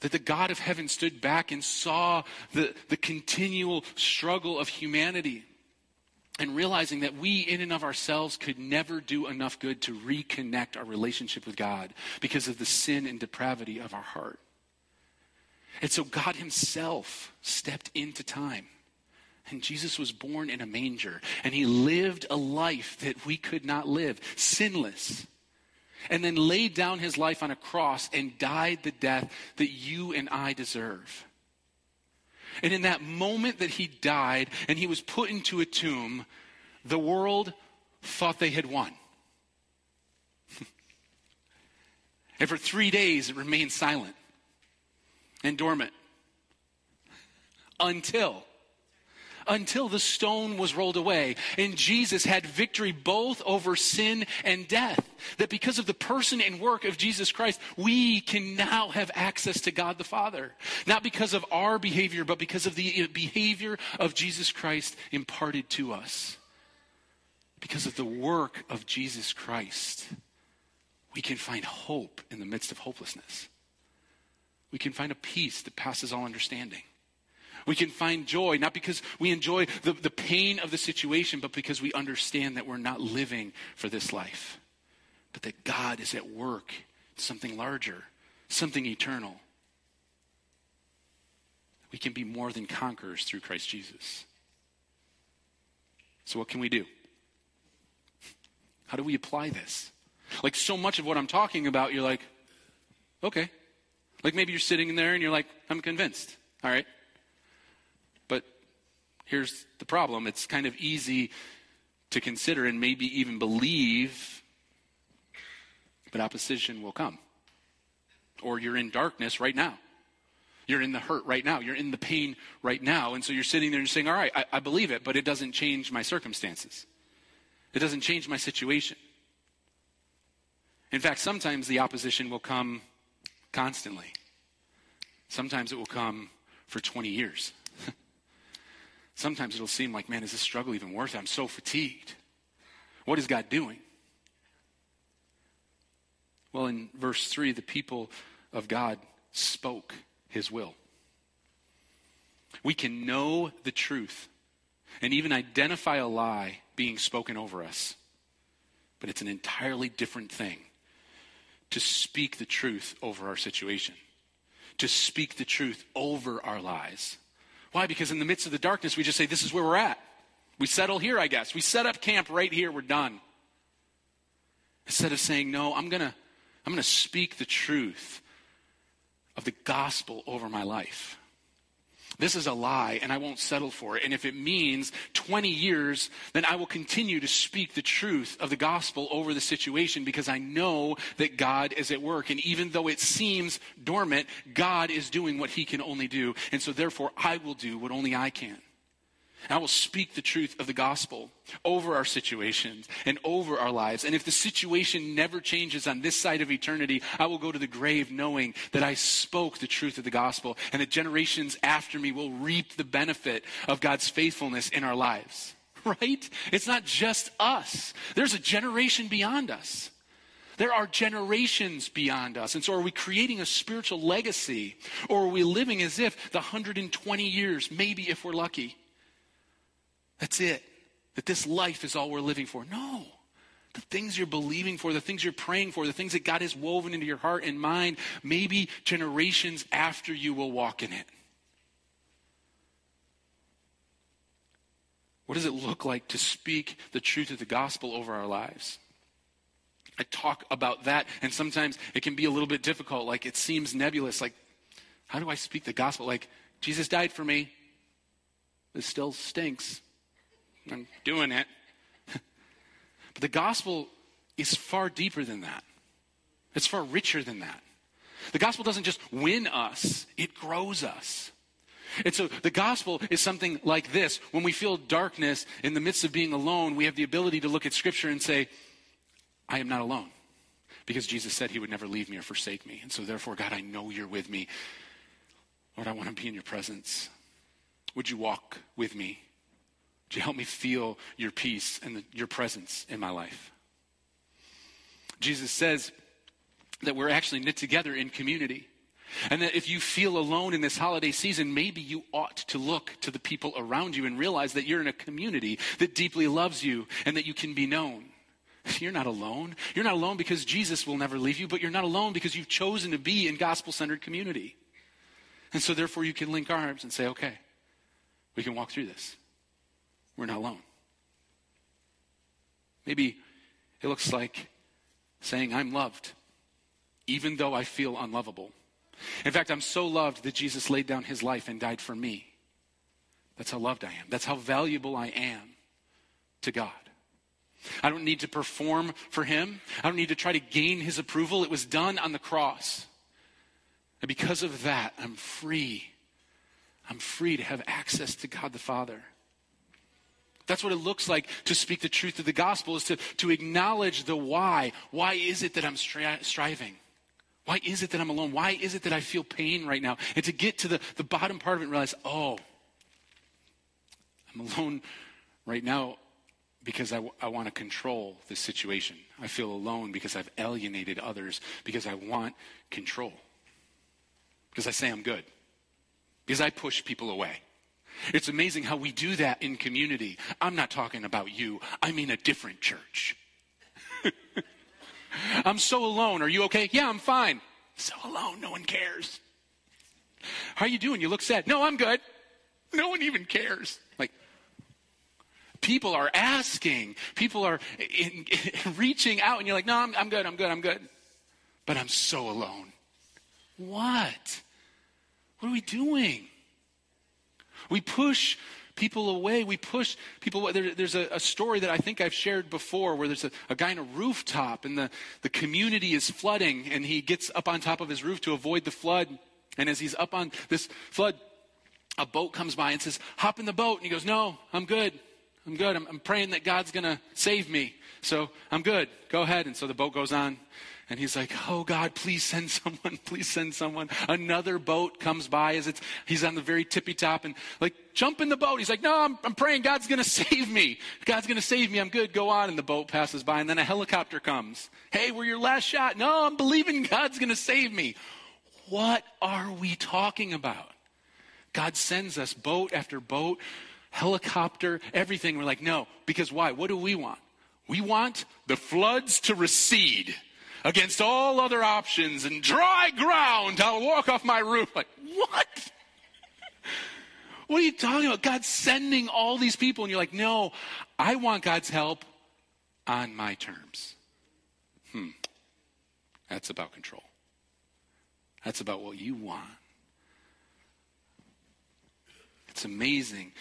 S3: That the God of heaven stood back and saw the, the continual struggle of humanity and realizing that we, in and of ourselves, could never do enough good to reconnect our relationship with God because of the sin and depravity of our heart. And so God Himself stepped into time and Jesus was born in a manger, and he lived a life that we could not live, sinless. And then laid down his life on a cross and died the death that you and I deserve. And in that moment that he died and he was put into a tomb, the world thought they had won. and for three days it remained silent and dormant until until the stone was rolled away. And Jesus had victory both over sin and death. That because of the person and work of Jesus Christ, we can now have access to God the Father. Not because of our behavior, but because of the behavior of Jesus Christ imparted to us. Because of the work of Jesus Christ, we can find hope in the midst of hopelessness. We can find a peace that passes all understanding. We can find joy, not because we enjoy the, the pain of the situation, but because we understand that we're not living for this life, but that God is at work, something larger, something eternal. We can be more than conquerors through Christ Jesus. So, what can we do? How do we apply this? Like, so much of what I'm talking about, you're like, okay. Like, maybe you're sitting in there and you're like, I'm convinced. All right. Here's the problem it's kind of easy to consider and maybe even believe, but opposition will come. or you're in darkness right now. You're in the hurt right now. You're in the pain right now. And so you're sitting there and saying, All right, I, I believe it, but it doesn't change my circumstances. It doesn't change my situation. In fact, sometimes the opposition will come constantly. Sometimes it will come for 20 years. Sometimes it'll seem like, man, is this struggle even worth it? I'm so fatigued. What is God doing? Well, in verse 3, the people of God spoke his will. We can know the truth and even identify a lie being spoken over us, but it's an entirely different thing to speak the truth over our situation, to speak the truth over our lives. Why? Because in the midst of the darkness, we just say, This is where we're at. We settle here, I guess. We set up camp right here, we're done. Instead of saying, No, I'm going to I'm going to speak the truth of the gospel over my life. This is a lie, and I won't settle for it. And if it means 20 years, then I will continue to speak the truth of the gospel over the situation because I know that God is at work. And even though it seems dormant, God is doing what he can only do. And so therefore, I will do what only I can. I will speak the truth of the gospel over our situations and over our lives. And if the situation never changes on this side of eternity, I will go to the grave knowing that I spoke the truth of the gospel and that generations after me will reap the benefit of God's faithfulness in our lives. Right? It's not just us, there's a generation beyond us. There are generations beyond us. And so, are we creating a spiritual legacy? Or are we living as if the 120 years, maybe if we're lucky, that's it. That this life is all we're living for. No. The things you're believing for, the things you're praying for, the things that God has woven into your heart and mind, maybe generations after you will walk in it. What does it look like to speak the truth of the gospel over our lives? I talk about that, and sometimes it can be a little bit difficult. Like it seems nebulous. Like, how do I speak the gospel? Like, Jesus died for me. It still stinks. I'm doing it. but the gospel is far deeper than that, it's far richer than that. The gospel doesn't just win us, it grows us. And so the gospel is something like this. When we feel darkness in the midst of being alone, we have the ability to look at Scripture and say, I am not alone. Because Jesus said he would never leave me or forsake me. And so, therefore, God, I know you're with me. Lord, I want to be in your presence. Would you walk with me would you help me feel your peace and the, your presence in my life? Jesus says that we're actually knit together in community. And that if you feel alone in this holiday season, maybe you ought to look to the people around you and realize that you're in a community that deeply loves you and that you can be known. You're not alone. You're not alone because Jesus will never leave you, but you're not alone because you've chosen to be in gospel centered community. And so, therefore, you can link arms and say, okay, we can walk through this we're not alone. Maybe it looks like saying, I'm loved, even though I feel unlovable. In fact, I'm so loved that Jesus laid down his life and died for me. That's how loved I am. That's how valuable I am to God. I don't need to perform for him. I don't need to try to gain his approval. It was done on the cross. And because of that, I'm free. I'm free to have access to God the Father. That's what it looks like to speak the truth of the gospel is to, to acknowledge the why. Why is it that I'm stri- striving? Why is it that I'm alone? Why is it that I feel pain right now? And to get to the, the bottom part of it and realize, oh, I'm alone right now because I, w- I want to control this situation. I feel alone because I've alienated others because I want control. Because I say I'm good. Because I push people away. It's amazing how we do that in community. I'm not talking about you, I mean a different church. I'm so alone. Are you okay? Yeah, I'm fine. So alone, no one cares. How are you doing? You look sad. No, I'm good. No one even cares. Like, people are asking, people are in, in, reaching out, and you're like, no, I'm, I'm good, I'm good, I'm good. But I'm so alone. What? What are we doing? We push people away. We push people away. There, there's a, a, story that I think I've shared before where there's a, a guy in a rooftop and the, the community is flooding and he gets up on top of his roof to avoid the flood. And as he's up on this flood, a boat comes by and says, Hop in the boat. And he goes, No, I'm good. I'm good. I'm, I'm praying that God's going to save me. So I'm good. Go ahead. And so the boat goes on. And he's like, Oh God, please send someone. Please send someone. Another boat comes by as it's, he's on the very tippy top and like, jump in the boat. He's like, No, I'm, I'm praying God's going to save me. God's going to save me. I'm good. Go on. And the boat passes by. And then a helicopter comes. Hey, we're your last shot. No, I'm believing God's going to save me. What are we talking about? God sends us boat after boat, helicopter, everything. We're like, no, because why? What do we want? We want the floods to recede against all other options and dry ground. I'll walk off my roof. Like, what? what are you talking about? God's sending all these people, and you're like, no, I want God's help on my terms. Hmm. That's about control. That's about what you want. It's amazing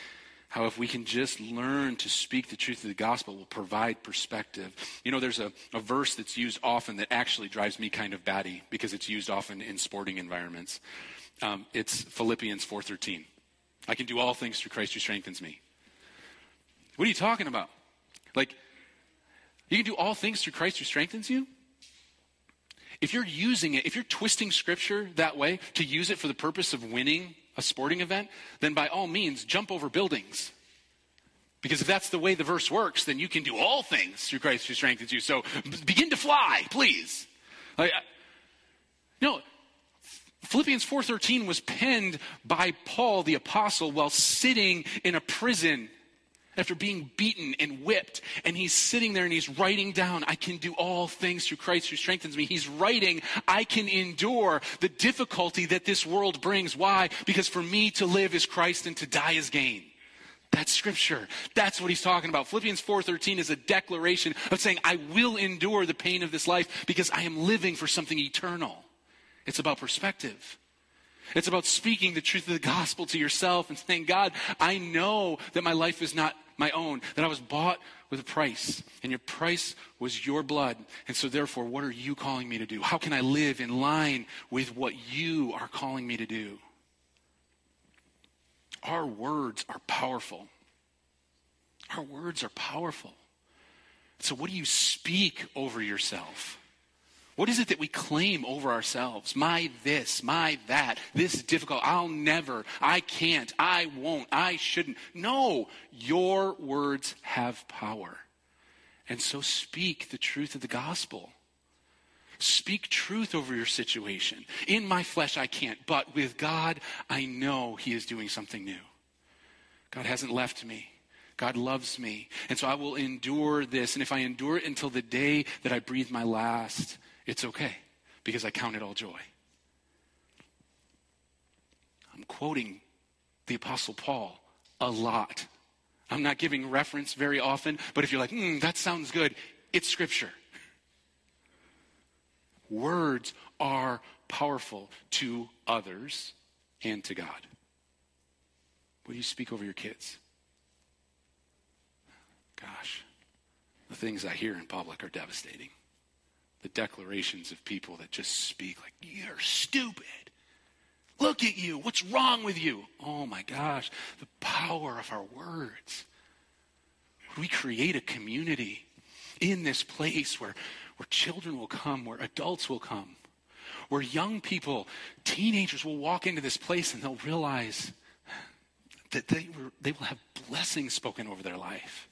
S3: how if we can just learn to speak the truth of the gospel will provide perspective. You know there's a, a verse that's used often that actually drives me kind of batty because it's used often in sporting environments. Um, it's philippians 4.13 i can do all things through christ who strengthens me. What are you talking about? Like you can do all things through christ who strengthens you if you're using it if you're twisting scripture that way to use it for the purpose of winning a sporting event, then by all means, jump over buildings. Because if that's the way the verse works, then you can do all things through Christ who strengthens you. So begin to fly, please. Like, know, Philippians 4:13 was penned by Paul the apostle while sitting in a prison after being beaten and whipped. And he's sitting there and he's writing down, I can do all things through Christ who strengthens me. He's writing, I can endure the difficulty that this world brings. Why? Because for me to live is Christ and to die is gain. That's scripture. That's what he's talking about. Philippians 4:13 is a declaration of saying I will endure the pain of this life because I am living for something eternal. It's about perspective. It's about speaking the truth of the gospel to yourself and saying, God, I know that my life is not my own, that I was bought with a price, and your price was your blood. And so, therefore, what are you calling me to do? How can I live in line with what you are calling me to do? Our words are powerful. Our words are powerful. So, what do you speak over yourself? What is it that we claim over ourselves? My this, my that, this is difficult. I'll never, I can't, I won't, I shouldn't. No, your words have power. And so speak the truth of the gospel. Speak truth over your situation. In my flesh, I can't, but with God, I know He is doing something new. God hasn't left me. God loves me. And so I will endure this. And if I endure it until the day that I breathe my last, it's okay because I count it all joy. I'm quoting the Apostle Paul a lot. I'm not giving reference very often, but if you're like, hmm, that sounds good, it's scripture. Words are powerful to others and to God. What do you speak over your kids? Gosh, the things I hear in public are devastating the declarations of people that just speak like, you're stupid. Look at you. What's wrong with you? Oh my gosh, the power of our words. We create a community in this place where, where children will come, where adults will come, where young people, teenagers will walk into this place and they'll realize that they, were, they will have blessings spoken over their life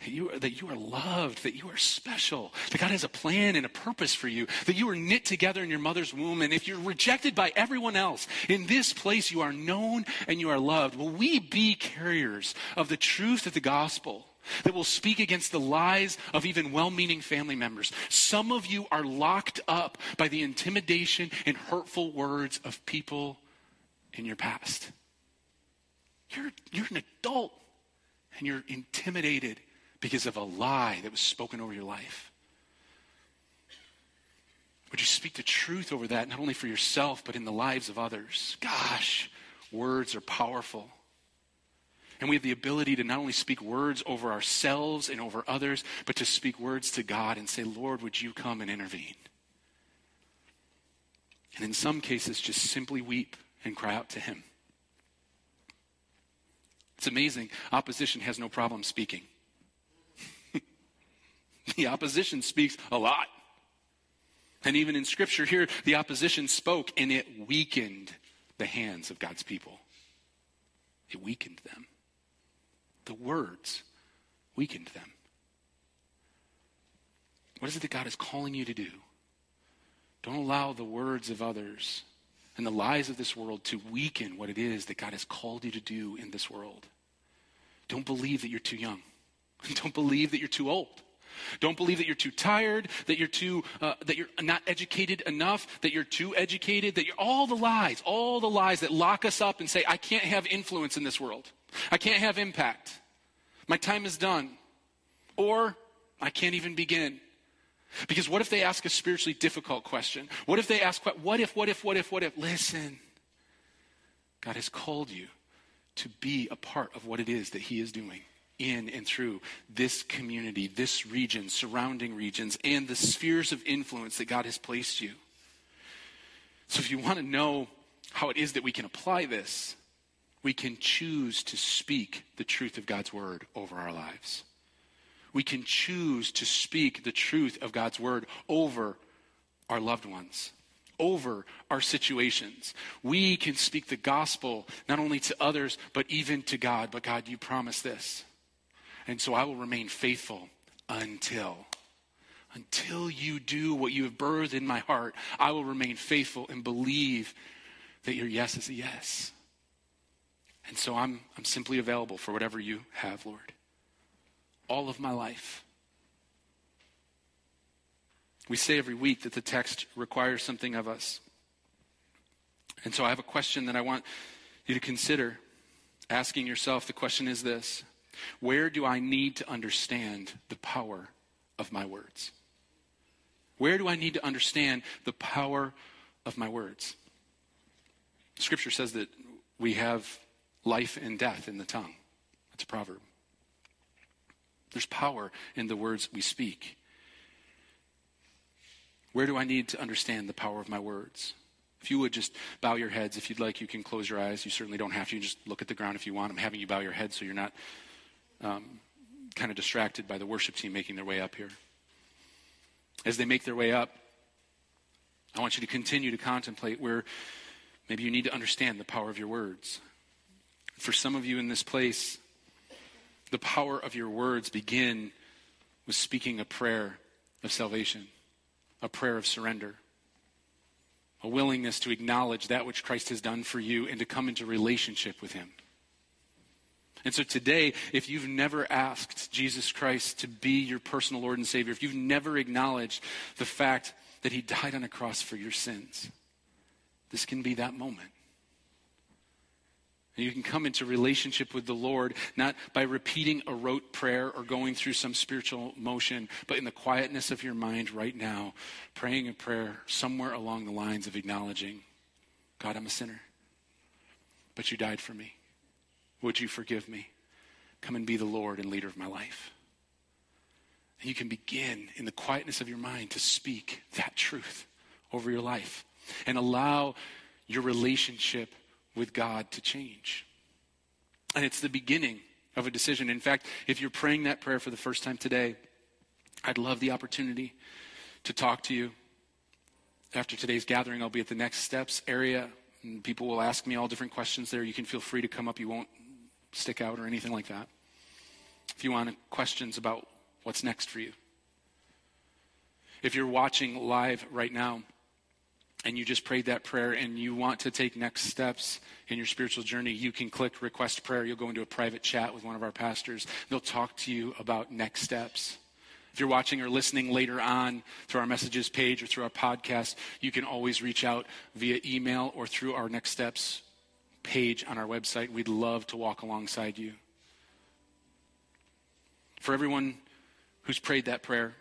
S3: that you, are, that you are loved, that you are special, that God has a plan and a purpose for you, that you are knit together in your mother's womb. And if you're rejected by everyone else, in this place you are known and you are loved. Will we be carriers of the truth of the gospel? That will speak against the lies of even well meaning family members. Some of you are locked up by the intimidation and hurtful words of people in your past. You're, you're an adult and you're intimidated because of a lie that was spoken over your life? Would you speak the truth over that, not only for yourself, but in the lives of others? Gosh, words are powerful. And we have the ability to not only speak words over ourselves and over others, but to speak words to God and say, Lord, would you come and intervene? And in some cases, just simply weep and cry out to Him. It's amazing. Opposition has no problem speaking. the opposition speaks a lot. And even in Scripture here, the opposition spoke and it weakened the hands of God's people. It weakened them. The words weakened them. What is it that God is calling you to do? Don't allow the words of others and the lies of this world to weaken what it is that God has called you to do in this world. Don't believe that you're too young. Don't believe that you're too old. Don't believe that you're too tired, that you're too uh, that you're not educated enough, that you're too educated, that you're all the lies, all the lies that lock us up and say I can't have influence in this world. I can't have impact. My time is done. Or I can't even begin. Because what if they ask a spiritually difficult question? What if they ask, what if, what if, what if, what if? Listen, God has called you to be a part of what it is that He is doing in and through this community, this region, surrounding regions, and the spheres of influence that God has placed you. So if you want to know how it is that we can apply this, we can choose to speak the truth of God's word over our lives we can choose to speak the truth of God's word over our loved ones, over our situations. We can speak the gospel not only to others, but even to God. But God, you promise this. And so I will remain faithful until. Until you do what you have birthed in my heart, I will remain faithful and believe that your yes is a yes. And so I'm, I'm simply available for whatever you have, Lord all of my life. We say every week that the text requires something of us. And so I have a question that I want you to consider asking yourself. The question is this Where do I need to understand the power of my words? Where do I need to understand the power of my words? Scripture says that we have life and death in the tongue. That's a proverb. There's power in the words we speak. Where do I need to understand the power of my words? If you would just bow your heads, if you'd like, you can close your eyes. You certainly don't have to. You just look at the ground if you want. I'm having you bow your head so you're not um, kind of distracted by the worship team making their way up here. As they make their way up, I want you to continue to contemplate where maybe you need to understand the power of your words. For some of you in this place, the power of your words begin with speaking a prayer of salvation, a prayer of surrender, a willingness to acknowledge that which Christ has done for you and to come into relationship with Him. And so today, if you've never asked Jesus Christ to be your personal Lord and Savior, if you've never acknowledged the fact that He died on a cross for your sins, this can be that moment. And you can come into relationship with the Lord not by repeating a rote prayer or going through some spiritual motion, but in the quietness of your mind right now, praying a prayer somewhere along the lines of acknowledging, God, I'm a sinner, but you died for me. Would you forgive me? Come and be the Lord and leader of my life. And you can begin in the quietness of your mind to speak that truth over your life and allow your relationship with God to change. And it's the beginning of a decision. In fact, if you're praying that prayer for the first time today, I'd love the opportunity to talk to you. After today's gathering, I'll be at the next steps area. And people will ask me all different questions there. You can feel free to come up. You won't stick out or anything like that. If you want questions about what's next for you. If you're watching live right now, and you just prayed that prayer and you want to take next steps in your spiritual journey, you can click request prayer. You'll go into a private chat with one of our pastors. They'll talk to you about next steps. If you're watching or listening later on through our messages page or through our podcast, you can always reach out via email or through our next steps page on our website. We'd love to walk alongside you. For everyone who's prayed that prayer,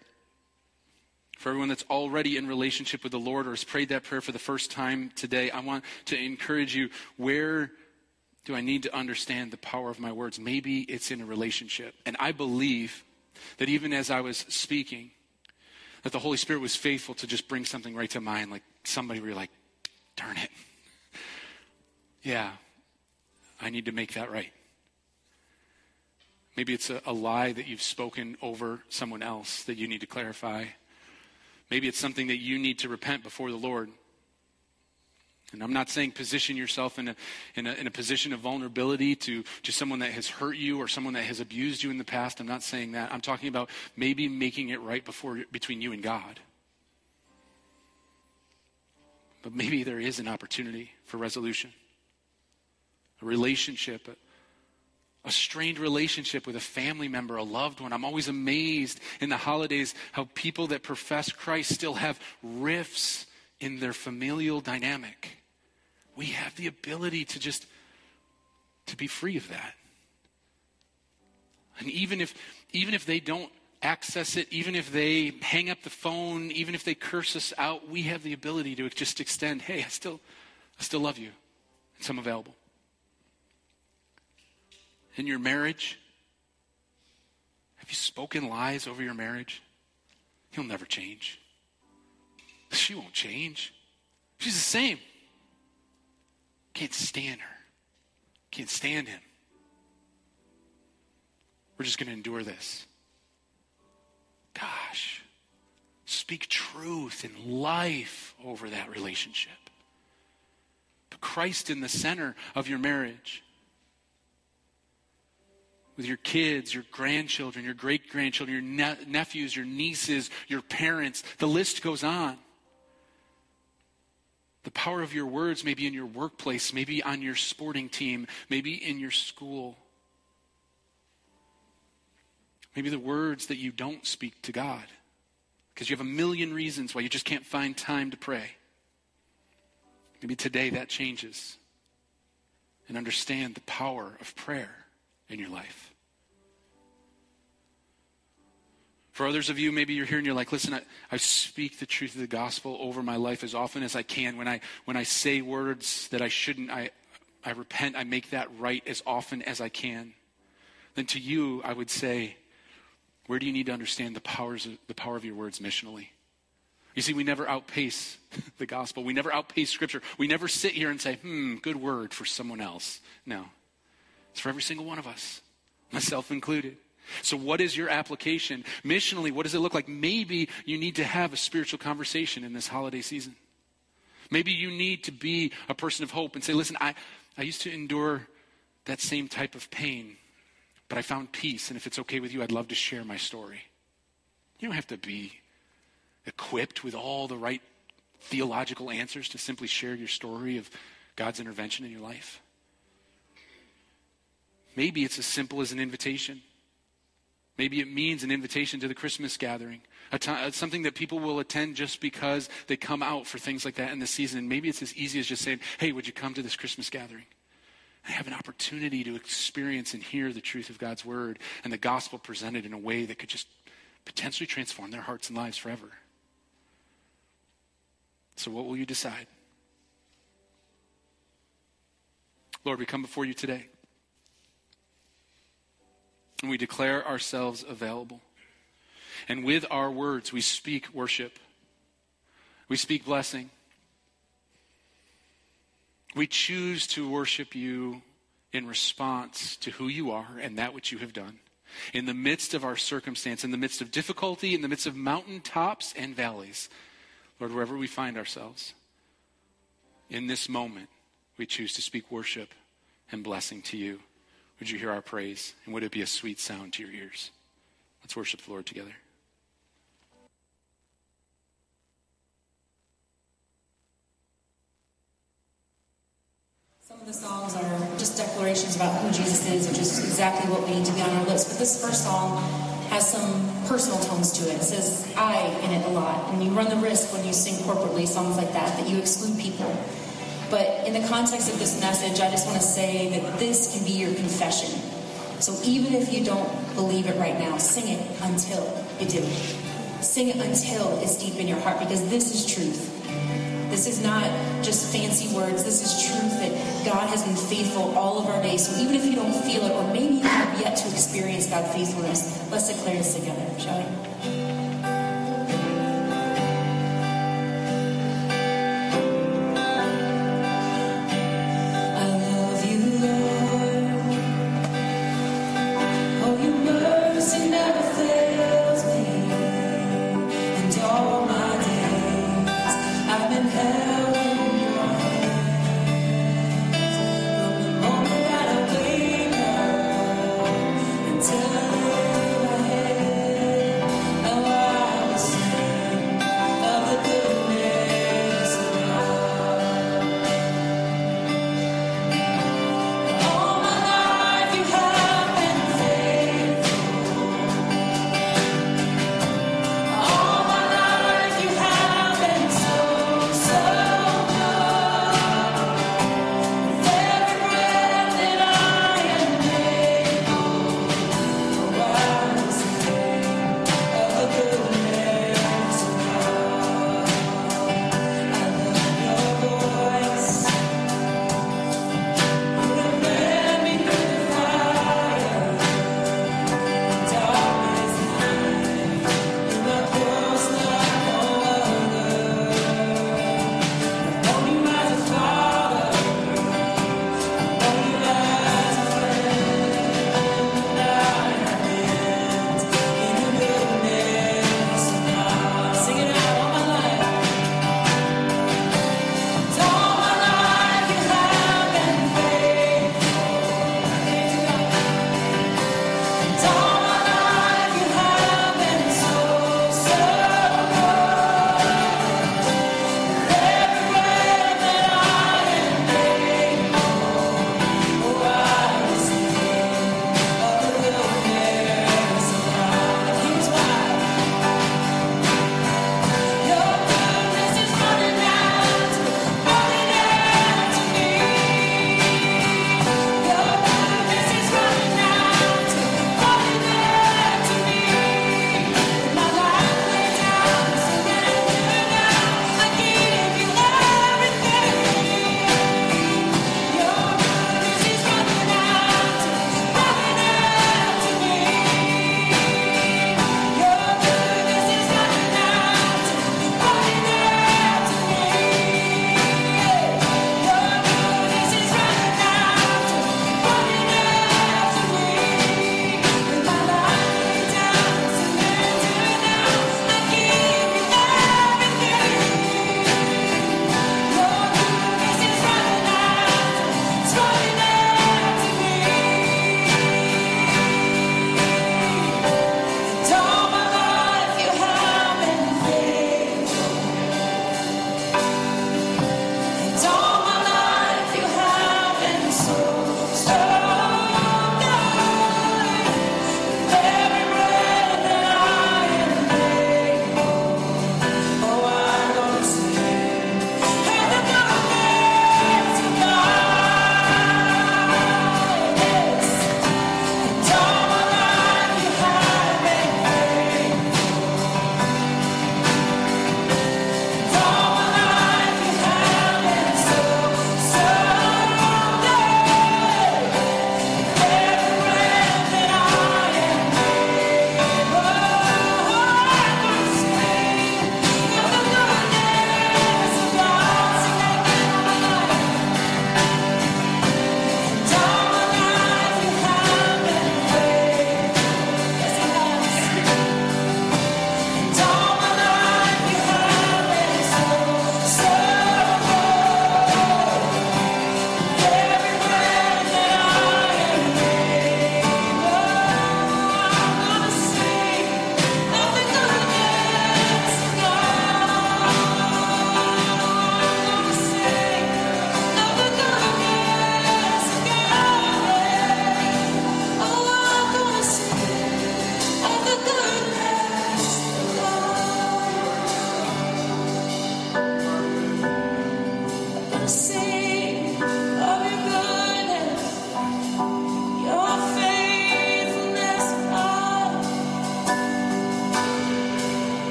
S3: for everyone that's already in relationship with the Lord or has prayed that prayer for the first time today, I want to encourage you where do I need to understand the power of my words? Maybe it's in a relationship. And I believe that even as I was speaking, that the Holy Spirit was faithful to just bring something right to mind, like somebody where you're like, darn it. Yeah, I need to make that right. Maybe it's a, a, lie that you've spoken over someone else that you need to clarify. Maybe it's something that you need to repent before the Lord. And I'm not saying position yourself in a, in a, in a position of vulnerability to, to someone that has hurt you or someone that has abused you in the past. I'm not saying that. I'm talking about maybe making it right before, between you and God. But maybe there is an opportunity for resolution, a relationship, a, a strained relationship with a family member, a loved one. I'm always amazed in the holidays how people that profess Christ still have rifts in their familial dynamic. We have the ability to just to be free of that. And even if even if they don't access it, even if they hang up the phone, even if they curse us out, we have the ability to just extend, hey, I still I still love you. And I'm available. In your marriage, have you spoken lies over your marriage? He'll never change. She won't change. She's the same. Can't stand her. Can't stand him. We're just going to endure this. Gosh. Speak truth and life over that relationship. Put Christ in the center of your marriage. With your kids, your grandchildren, your great grandchildren, your ne- nephews, your nieces, your parents. The list goes on. The power of your words may be in your workplace, maybe on your sporting team, maybe in your school. Maybe the words that you don't speak to God because you have a million reasons why you just can't find time to pray. Maybe today that changes. And understand the power of prayer in your life. For others of you, maybe you're here and you're like, listen, I, I, speak the truth of the gospel over my life as often as I can. When I, when I say words that I shouldn't, I, I repent, I make that right as often as I can. Then to you, I would say, where do you need to understand the, powers of, the power of your words missionally? You see, we never outpace the gospel. We never outpace scripture. We never sit here and say, hmm, good word for someone else. No. It's for every single one of us, myself included. So, what is your application? Missionally, what does it look like? Maybe you need to have a spiritual conversation in this holiday season. Maybe you need to be a person of hope and say, listen, I, I used to endure that same type of pain, but I found peace. And if it's okay with you, I'd love to share my story. You don't have to be equipped with all the right theological answers to simply share your story of God's intervention in your life. Maybe it's as simple as an invitation. Maybe it means an invitation to the Christmas gathering, uh, something that people will attend just because they come out for things like that in the season. maybe it's as easy as just saying, hey, would you come to this Christmas gathering? I have an opportunity to experience and hear the truth of God's word and the gospel presented in a way that could just potentially transform their hearts and lives forever. So, what will you decide? Lord, we come before you today. And we declare ourselves available. And with our words, we speak worship. We speak blessing. We choose to worship you in response to who you are and that which you have done. In the midst of our circumstance, in the midst of difficulty, in the midst of mountaintops and valleys, Lord, wherever we find ourselves, in this moment, we choose to speak worship and blessing to you. Would you hear our praise? And would it be a sweet sound to your ears? Let's worship the Lord together.
S4: Some of the songs are just declarations about who Jesus is, which is exactly what we need to be on our lips. But this first song has some personal tones to it. It says I in it a lot. And you run the risk when you sing corporately songs like that that you exclude people. But in the context of this message, I just want to say that this can be your confession. So even if you don't believe it right now, sing it until you do. Sing it until it's deep in your heart because this is truth. This is not just fancy words. This is truth that God has been faithful all of our days. So even if you don't feel it, or maybe you have yet to experience God's faithfulness, let's declare this together, shall we?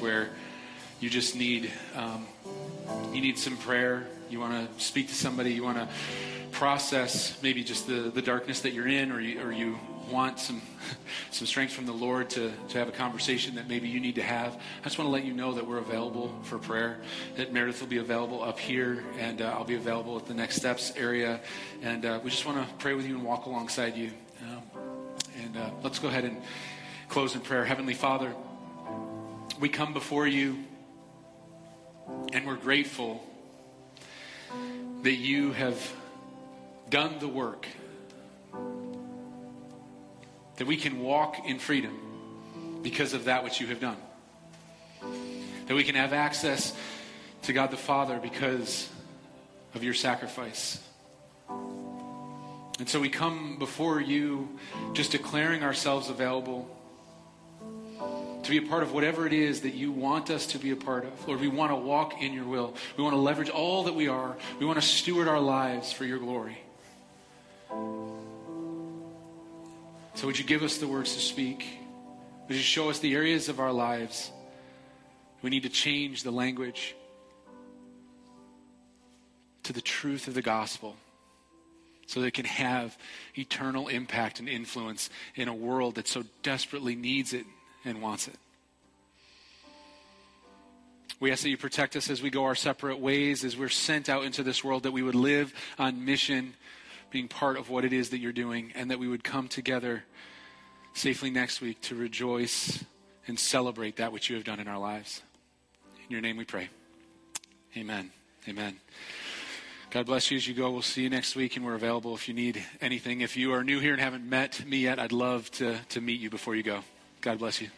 S3: Where you just need um, you need some prayer. You want to speak to somebody. You want to process maybe just the, the darkness that you're in, or you, or you want some some strength from the Lord to, to have a conversation that maybe you need to have. I just want to let you know that we're available for prayer. That Meredith will be available up here, and uh, I'll be available at the next steps area. And uh, we just want to pray with you and walk alongside you. Um, and uh, let's go ahead and close in prayer. Heavenly Father we come before you and we're grateful that you have done the work, that we can walk in freedom because of that which you have done, that we can have access to God the Father because of your sacrifice. And so we come before you just declaring ourselves available to be a part of whatever it is that you want us to be a part of. Lord, we want to walk in your will. We want to leverage all that we are. We want to steward our lives for your glory. So, would you give us the words to speak? Would you show us the areas of our lives we need to change the language to the truth of the gospel so that it can have eternal impact and influence in a world that so desperately needs it and wants it. We ask that you protect us as we go our separate ways, as we're sent out into this world, that we would live on mission, being part of what it is that you're doing, and that we would come together safely next week to rejoice and celebrate that which you have done in our lives. In your name we pray. Amen. Amen. God bless you as you go. We'll see you next week, and we're available if you need anything. If you are new here and haven't met me yet, I'd love to, to meet you before you go. God bless you.